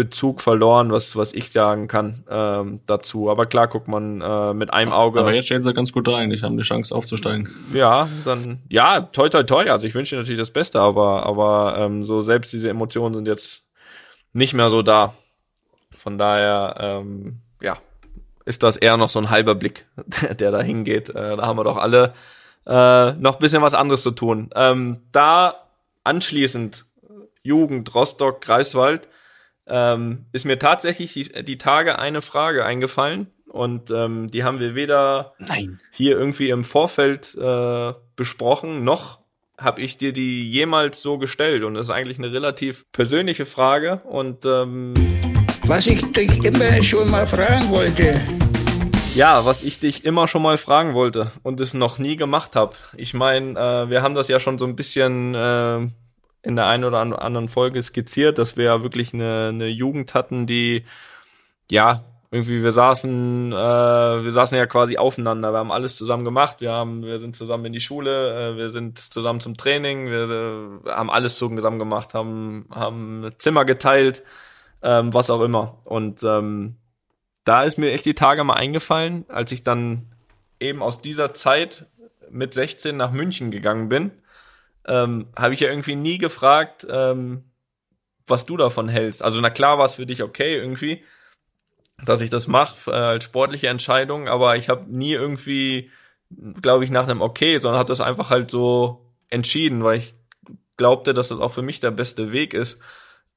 S3: Bezug verloren, was, was ich sagen kann ähm, dazu. Aber klar guckt man äh, mit einem Auge.
S2: Aber jetzt stehen sie ganz gut da eigentlich, haben die Chance aufzusteigen.
S3: Ja, dann, ja, toi toi toi. Also ich wünsche natürlich das Beste, aber, aber ähm, so selbst diese Emotionen sind jetzt nicht mehr so da. Von daher, ähm, ja, ist das eher noch so ein halber Blick, der da hingeht. Äh, da haben wir doch alle äh, noch bisschen was anderes zu tun. Ähm, da anschließend Jugend, Rostock, Greifswald, ähm, ist mir tatsächlich die, die Tage eine Frage eingefallen und ähm, die haben wir weder
S2: Nein.
S3: hier irgendwie im Vorfeld äh, besprochen, noch habe ich dir die jemals so gestellt und das ist eigentlich eine relativ persönliche Frage und ähm,
S1: Was ich dich immer schon mal fragen wollte.
S3: Ja, was ich dich immer schon mal fragen wollte und es noch nie gemacht habe. Ich meine, äh, wir haben das ja schon so ein bisschen äh, in der einen oder anderen Folge skizziert, dass wir ja wirklich eine, eine Jugend hatten, die ja irgendwie wir saßen, äh, wir saßen ja quasi aufeinander. Wir haben alles zusammen gemacht. Wir haben, wir sind zusammen in die Schule, äh, wir sind zusammen zum Training, wir äh, haben alles zusammen gemacht, haben haben Zimmer geteilt, ähm, was auch immer. Und ähm, da ist mir echt die Tage mal eingefallen, als ich dann eben aus dieser Zeit mit 16 nach München gegangen bin, ähm, habe ich ja irgendwie nie gefragt, ähm, was du davon hältst. Also na klar war es für dich okay irgendwie, dass ich das mache äh, als sportliche Entscheidung, aber ich habe nie irgendwie, glaube ich, nach einem Okay, sondern habe das einfach halt so entschieden, weil ich glaubte, dass das auch für mich der beste Weg ist.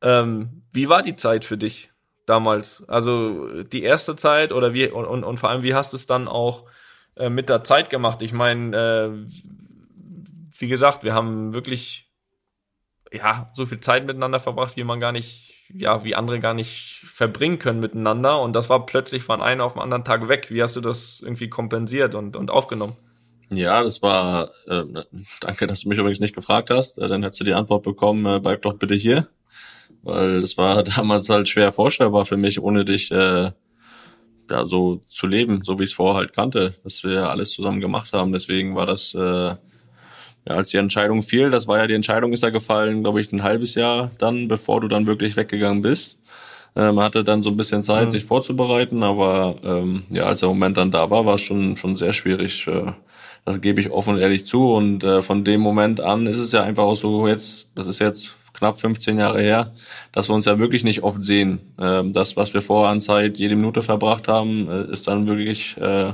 S3: Ähm, wie war die Zeit für dich? damals? Also die erste Zeit oder wie und, und, und vor allem wie hast du es dann auch äh, mit der Zeit gemacht? Ich meine, äh, wie gesagt, wir haben wirklich ja so viel Zeit miteinander verbracht, wie man gar nicht, ja, wie andere gar nicht verbringen können miteinander. Und das war plötzlich von einem auf den anderen Tag weg. Wie hast du das irgendwie kompensiert und, und aufgenommen?
S2: Ja, das war, äh, danke, dass du mich übrigens nicht gefragt hast. Äh, dann hättest du die Antwort bekommen, äh, bleib doch bitte hier weil das war damals halt schwer vorstellbar für mich, ohne dich äh, ja so zu leben, so wie ich es vorher halt kannte, dass wir alles zusammen gemacht haben. Deswegen war das, äh, ja, als die Entscheidung fiel, das war ja die Entscheidung ist ja gefallen, glaube ich, ein halbes Jahr dann, bevor du dann wirklich weggegangen bist. Man hatte dann so ein bisschen Zeit, mhm. sich vorzubereiten, aber ähm, ja, als der Moment dann da war, war es schon schon sehr schwierig. Äh, das gebe ich offen und ehrlich zu. Und äh, von dem Moment an ist es ja einfach auch so jetzt, das ist jetzt knapp 15 Jahre her, dass wir uns ja wirklich nicht oft sehen. Ähm, das, was wir vorher an Zeit jede Minute verbracht haben, äh, ist dann wirklich äh,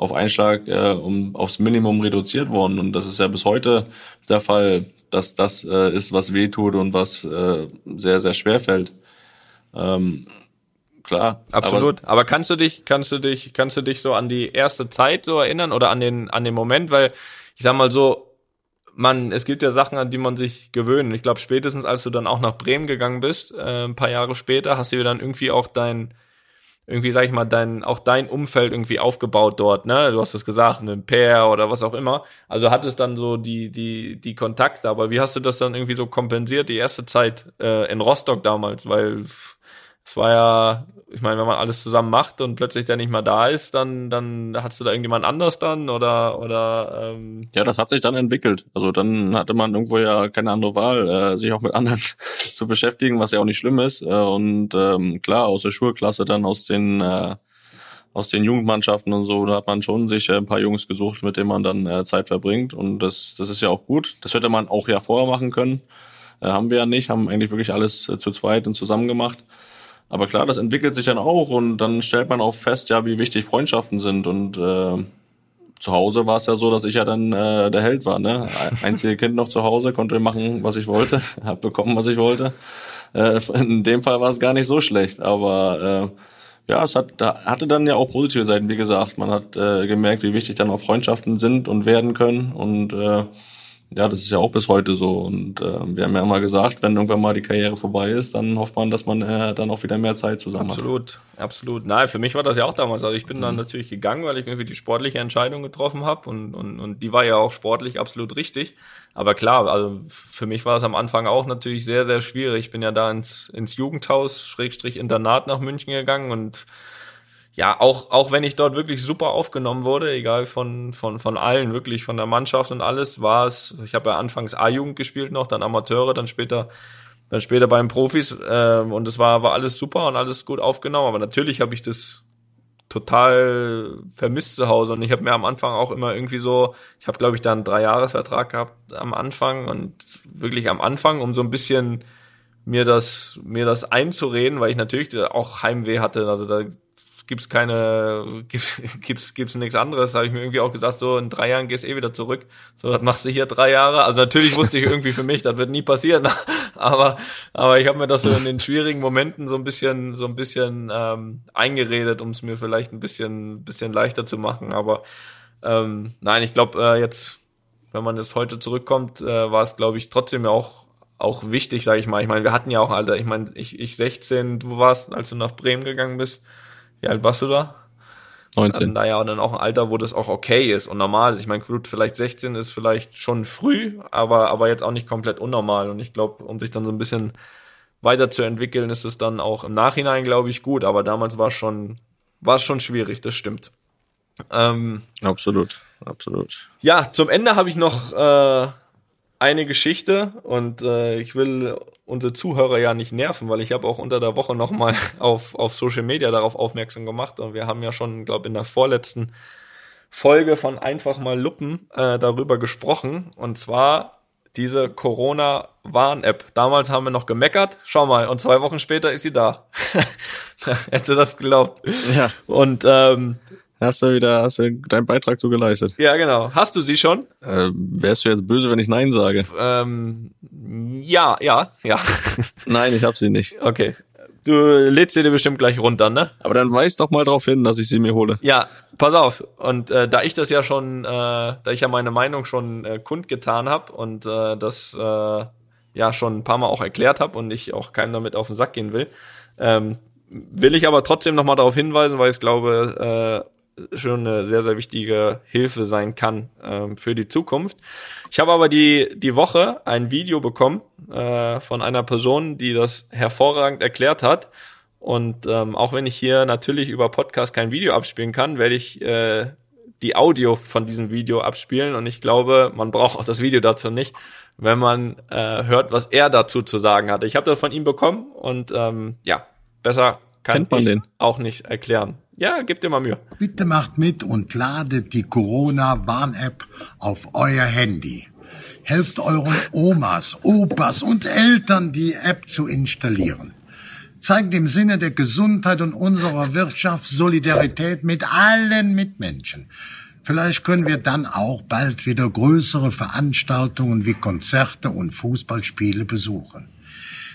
S2: auf Einschlag äh, um, aufs Minimum reduziert worden. Und das ist ja bis heute der Fall, dass das äh, ist, was weh tut und was äh, sehr, sehr schwer fällt. Ähm, klar.
S3: Absolut. Aber, aber, kannst du dich, kannst du dich, kannst du dich so an die erste Zeit so erinnern oder an den, an den Moment? Weil ich sag mal so, man, es gibt ja Sachen, an die man sich gewöhnt. Ich glaube, spätestens als du dann auch nach Bremen gegangen bist, äh, ein paar Jahre später, hast du dann irgendwie auch dein, irgendwie, sag ich mal, dein, auch dein Umfeld irgendwie aufgebaut dort, ne? Du hast es gesagt, ein Pair oder was auch immer. Also hattest dann so die, die, die Kontakte, aber wie hast du das dann irgendwie so kompensiert, die erste Zeit äh, in Rostock damals? Weil es war ja, ich meine, wenn man alles zusammen macht und plötzlich der nicht mal da ist, dann, dann hast du da irgendjemand anders dann oder oder ähm
S2: Ja, das hat sich dann entwickelt. Also dann hatte man irgendwo ja keine andere Wahl, äh, sich auch mit anderen zu beschäftigen, was ja auch nicht schlimm ist. Äh, und ähm, klar, aus der Schulklasse dann aus den äh, aus den Jugendmannschaften und so, da hat man schon sich ein paar Jungs gesucht, mit denen man dann äh, Zeit verbringt. Und das, das ist ja auch gut. Das hätte man auch ja vorher machen können. Äh, haben wir ja nicht, haben eigentlich wirklich alles äh, zu zweit und zusammen gemacht. Aber klar, das entwickelt sich dann auch und dann stellt man auch fest, ja, wie wichtig Freundschaften sind. Und äh, zu Hause war es ja so, dass ich ja dann äh, der Held war. Ne? Einzige Kind noch zu Hause, konnte machen, was ich wollte, hab bekommen, was ich wollte. Äh, in dem Fall war es gar nicht so schlecht, aber äh, ja, es hat, da hatte dann ja auch positive Seiten, wie gesagt. Man hat äh, gemerkt, wie wichtig dann auch Freundschaften sind und werden können und äh, ja, das ist ja auch bis heute so. Und äh, wir haben ja immer gesagt, wenn irgendwann mal die Karriere vorbei ist, dann hofft man, dass man äh, dann auch wieder mehr Zeit zusammen
S3: absolut, hat. Absolut, absolut. Nein, für mich war das ja auch damals. Also ich bin mhm. dann natürlich gegangen, weil ich irgendwie die sportliche Entscheidung getroffen habe und, und, und die war ja auch sportlich absolut richtig. Aber klar, also für mich war es am Anfang auch natürlich sehr, sehr schwierig. Ich bin ja da ins, ins Jugendhaus, Schrägstrich Internat nach München gegangen und ja, auch, auch wenn ich dort wirklich super aufgenommen wurde, egal von, von, von allen, wirklich von der Mannschaft und alles, war es, ich habe ja anfangs A-Jugend gespielt noch, dann Amateure, dann später, dann später beim Profis äh, und es war, war alles super und alles gut aufgenommen, aber natürlich habe ich das total vermisst zu Hause. Und ich habe mir am Anfang auch immer irgendwie so, ich habe glaube ich da einen Dreijahresvertrag gehabt am Anfang und wirklich am Anfang, um so ein bisschen mir das, mir das einzureden, weil ich natürlich auch Heimweh hatte. Also da gibt's keine, gibt's, gibt's, gibt's nichts anderes. Habe ich mir irgendwie auch gesagt, so in drei Jahren gehst eh wieder zurück. So, das machst du hier drei Jahre. Also natürlich wusste ich irgendwie für mich, das wird nie passieren. aber, aber ich habe mir das so in den schwierigen Momenten so ein bisschen, so ein bisschen ähm, eingeredet, um es mir vielleicht ein bisschen, bisschen leichter zu machen. Aber ähm, nein, ich glaube äh, jetzt, wenn man jetzt heute zurückkommt, äh, war es, glaube ich, trotzdem ja auch auch wichtig, sage ich mal. Ich meine, wir hatten ja auch Alter, ich meine, ich, ich 16, du warst, als du nach Bremen gegangen bist, wie alt warst du da?
S2: 19.
S3: Dann, naja, und dann auch ein Alter, wo das auch okay ist und normal ist. Ich meine, gut, vielleicht 16 ist vielleicht schon früh, aber, aber jetzt auch nicht komplett unnormal. Und ich glaube, um sich dann so ein bisschen weiterzuentwickeln, ist es dann auch im Nachhinein, glaube ich, gut. Aber damals war es schon, war es schon schwierig, das stimmt.
S2: Ähm, absolut, absolut.
S3: Ja, zum Ende habe ich noch äh, eine Geschichte und äh, ich will unsere Zuhörer ja nicht nerven, weil ich habe auch unter der Woche nochmal auf, auf Social Media darauf aufmerksam gemacht und wir haben ja schon, glaube in der vorletzten Folge von Einfach mal Luppen äh, darüber gesprochen und zwar diese Corona-Warn-App. Damals haben wir noch gemeckert, schau mal, und zwei Wochen später ist sie da. Hättest du das geglaubt?
S2: Ja.
S3: Und ähm,
S2: Hast du wieder, hast du deinen Beitrag so geleistet?
S3: Ja, genau. Hast du sie schon?
S2: Äh, wärst du jetzt böse, wenn ich Nein sage?
S3: Ähm, ja, ja, ja.
S2: Nein, ich hab sie nicht.
S3: Okay. Du lädst sie dir bestimmt gleich runter, ne?
S2: Aber dann weis doch mal darauf hin, dass ich sie mir hole.
S3: Ja, pass auf. Und äh, da ich das ja schon, äh, da ich ja meine Meinung schon äh, kundgetan habe und äh, das äh, ja schon ein paar Mal auch erklärt habe und ich auch keinem damit auf den Sack gehen will, ähm, will ich aber trotzdem nochmal darauf hinweisen, weil ich glaube, äh, schon eine sehr, sehr wichtige Hilfe sein kann ähm, für die Zukunft. Ich habe aber die, die Woche ein Video bekommen äh, von einer Person, die das hervorragend erklärt hat. Und ähm, auch wenn ich hier natürlich über Podcast kein Video abspielen kann, werde ich äh, die Audio von diesem Video abspielen. Und ich glaube, man braucht auch das Video dazu nicht, wenn man äh, hört, was er dazu zu sagen hatte. Ich habe das von ihm bekommen und ähm, ja, besser kann ich auch nicht erklären. Ja, gib dir mal Mühe.
S1: Bitte macht mit und ladet die Corona-Warn-App auf euer Handy. Helft euren Omas, Opas und Eltern, die App zu installieren. Zeigt im Sinne der Gesundheit und unserer Wirtschaft Solidarität mit allen Mitmenschen. Vielleicht können wir dann auch bald wieder größere Veranstaltungen wie Konzerte und Fußballspiele besuchen.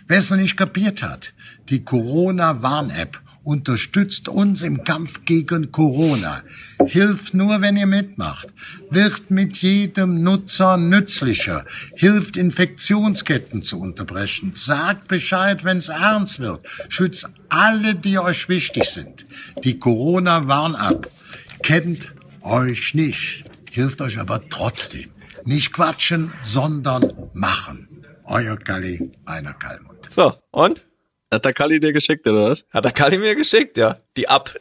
S1: Wer es noch nicht kapiert hat, die Corona-Warn-App unterstützt uns im Kampf gegen Corona. Hilft nur, wenn ihr mitmacht. Wird mit jedem Nutzer nützlicher. Hilft, Infektionsketten zu unterbrechen. Sagt Bescheid, wenn's ernst wird. Schützt alle, die euch wichtig sind. Die Corona-Warn-App kennt euch nicht, hilft euch aber trotzdem. Nicht quatschen, sondern machen. Euer Kalli, einer Kalmund.
S3: So, und?
S2: Hat der Kali dir geschickt, oder was?
S3: Hat der Kali mir geschickt, ja. Die ab.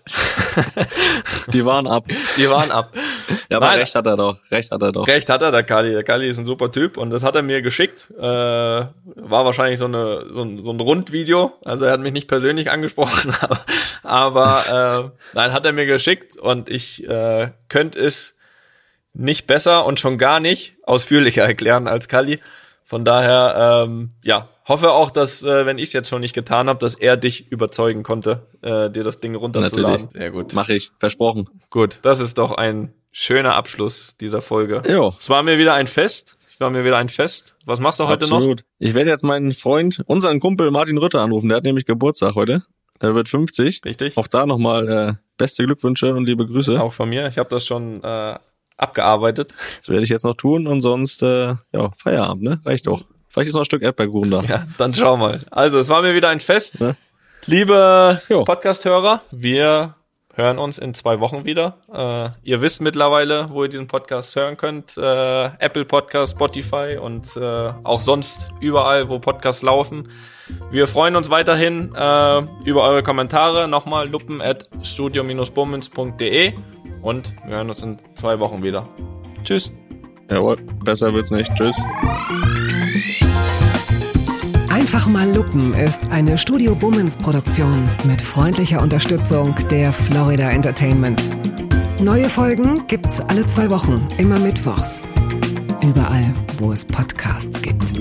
S2: die waren ab.
S3: Die waren ab.
S2: Ja, aber Nein, recht hat er doch. Recht hat er doch.
S3: Recht hat er, der Kali. Der Kali ist ein super Typ und das hat er mir geschickt. Äh, war wahrscheinlich so, eine, so, ein, so ein Rundvideo. Also er hat mich nicht persönlich angesprochen, aber, aber äh, nein, hat er mir geschickt und ich äh, könnte es nicht besser und schon gar nicht ausführlicher erklären als Kali. Von daher, ähm, ja, hoffe auch, dass, äh, wenn ich es jetzt schon nicht getan habe, dass er dich überzeugen konnte, äh, dir das Ding runterzuladen. Natürlich.
S2: Sehr gut. Mach ich, versprochen.
S3: Gut, das ist doch ein schöner Abschluss dieser Folge.
S2: Jo.
S3: Es war mir wieder ein Fest. Es war mir wieder ein Fest. Was machst du heute Absolut. noch?
S2: Ich werde jetzt meinen Freund, unseren Kumpel Martin Rütter anrufen. Der hat nämlich Geburtstag heute. Er wird 50.
S3: Richtig.
S2: Auch da nochmal äh, beste Glückwünsche und liebe Grüße.
S3: Auch von mir. Ich habe das schon äh, abgearbeitet.
S2: Das werde ich jetzt noch tun und sonst, äh, ja, Feierabend, ne? Reicht doch. Vielleicht ist noch ein Stück Erdbeerkuchen da.
S3: Ja, dann schau mal. Also, es war mir wieder ein Fest. Ne? Liebe Podcast-Hörer, wir hören uns in zwei Wochen wieder. Äh, ihr wisst mittlerweile, wo ihr diesen Podcast hören könnt. Äh, Apple Podcast, Spotify und äh, auch sonst überall, wo Podcasts laufen. Wir freuen uns weiterhin äh, über eure Kommentare. Nochmal luppen at studio-bummens.de und wir hören uns in zwei Wochen wieder. Tschüss.
S2: Jawohl, besser wird's nicht. Tschüss.
S4: Einfach mal Lupen ist eine Studio Bummens Produktion mit freundlicher Unterstützung der Florida Entertainment. Neue Folgen gibt's alle zwei Wochen, immer mittwochs. Überall, wo es Podcasts gibt.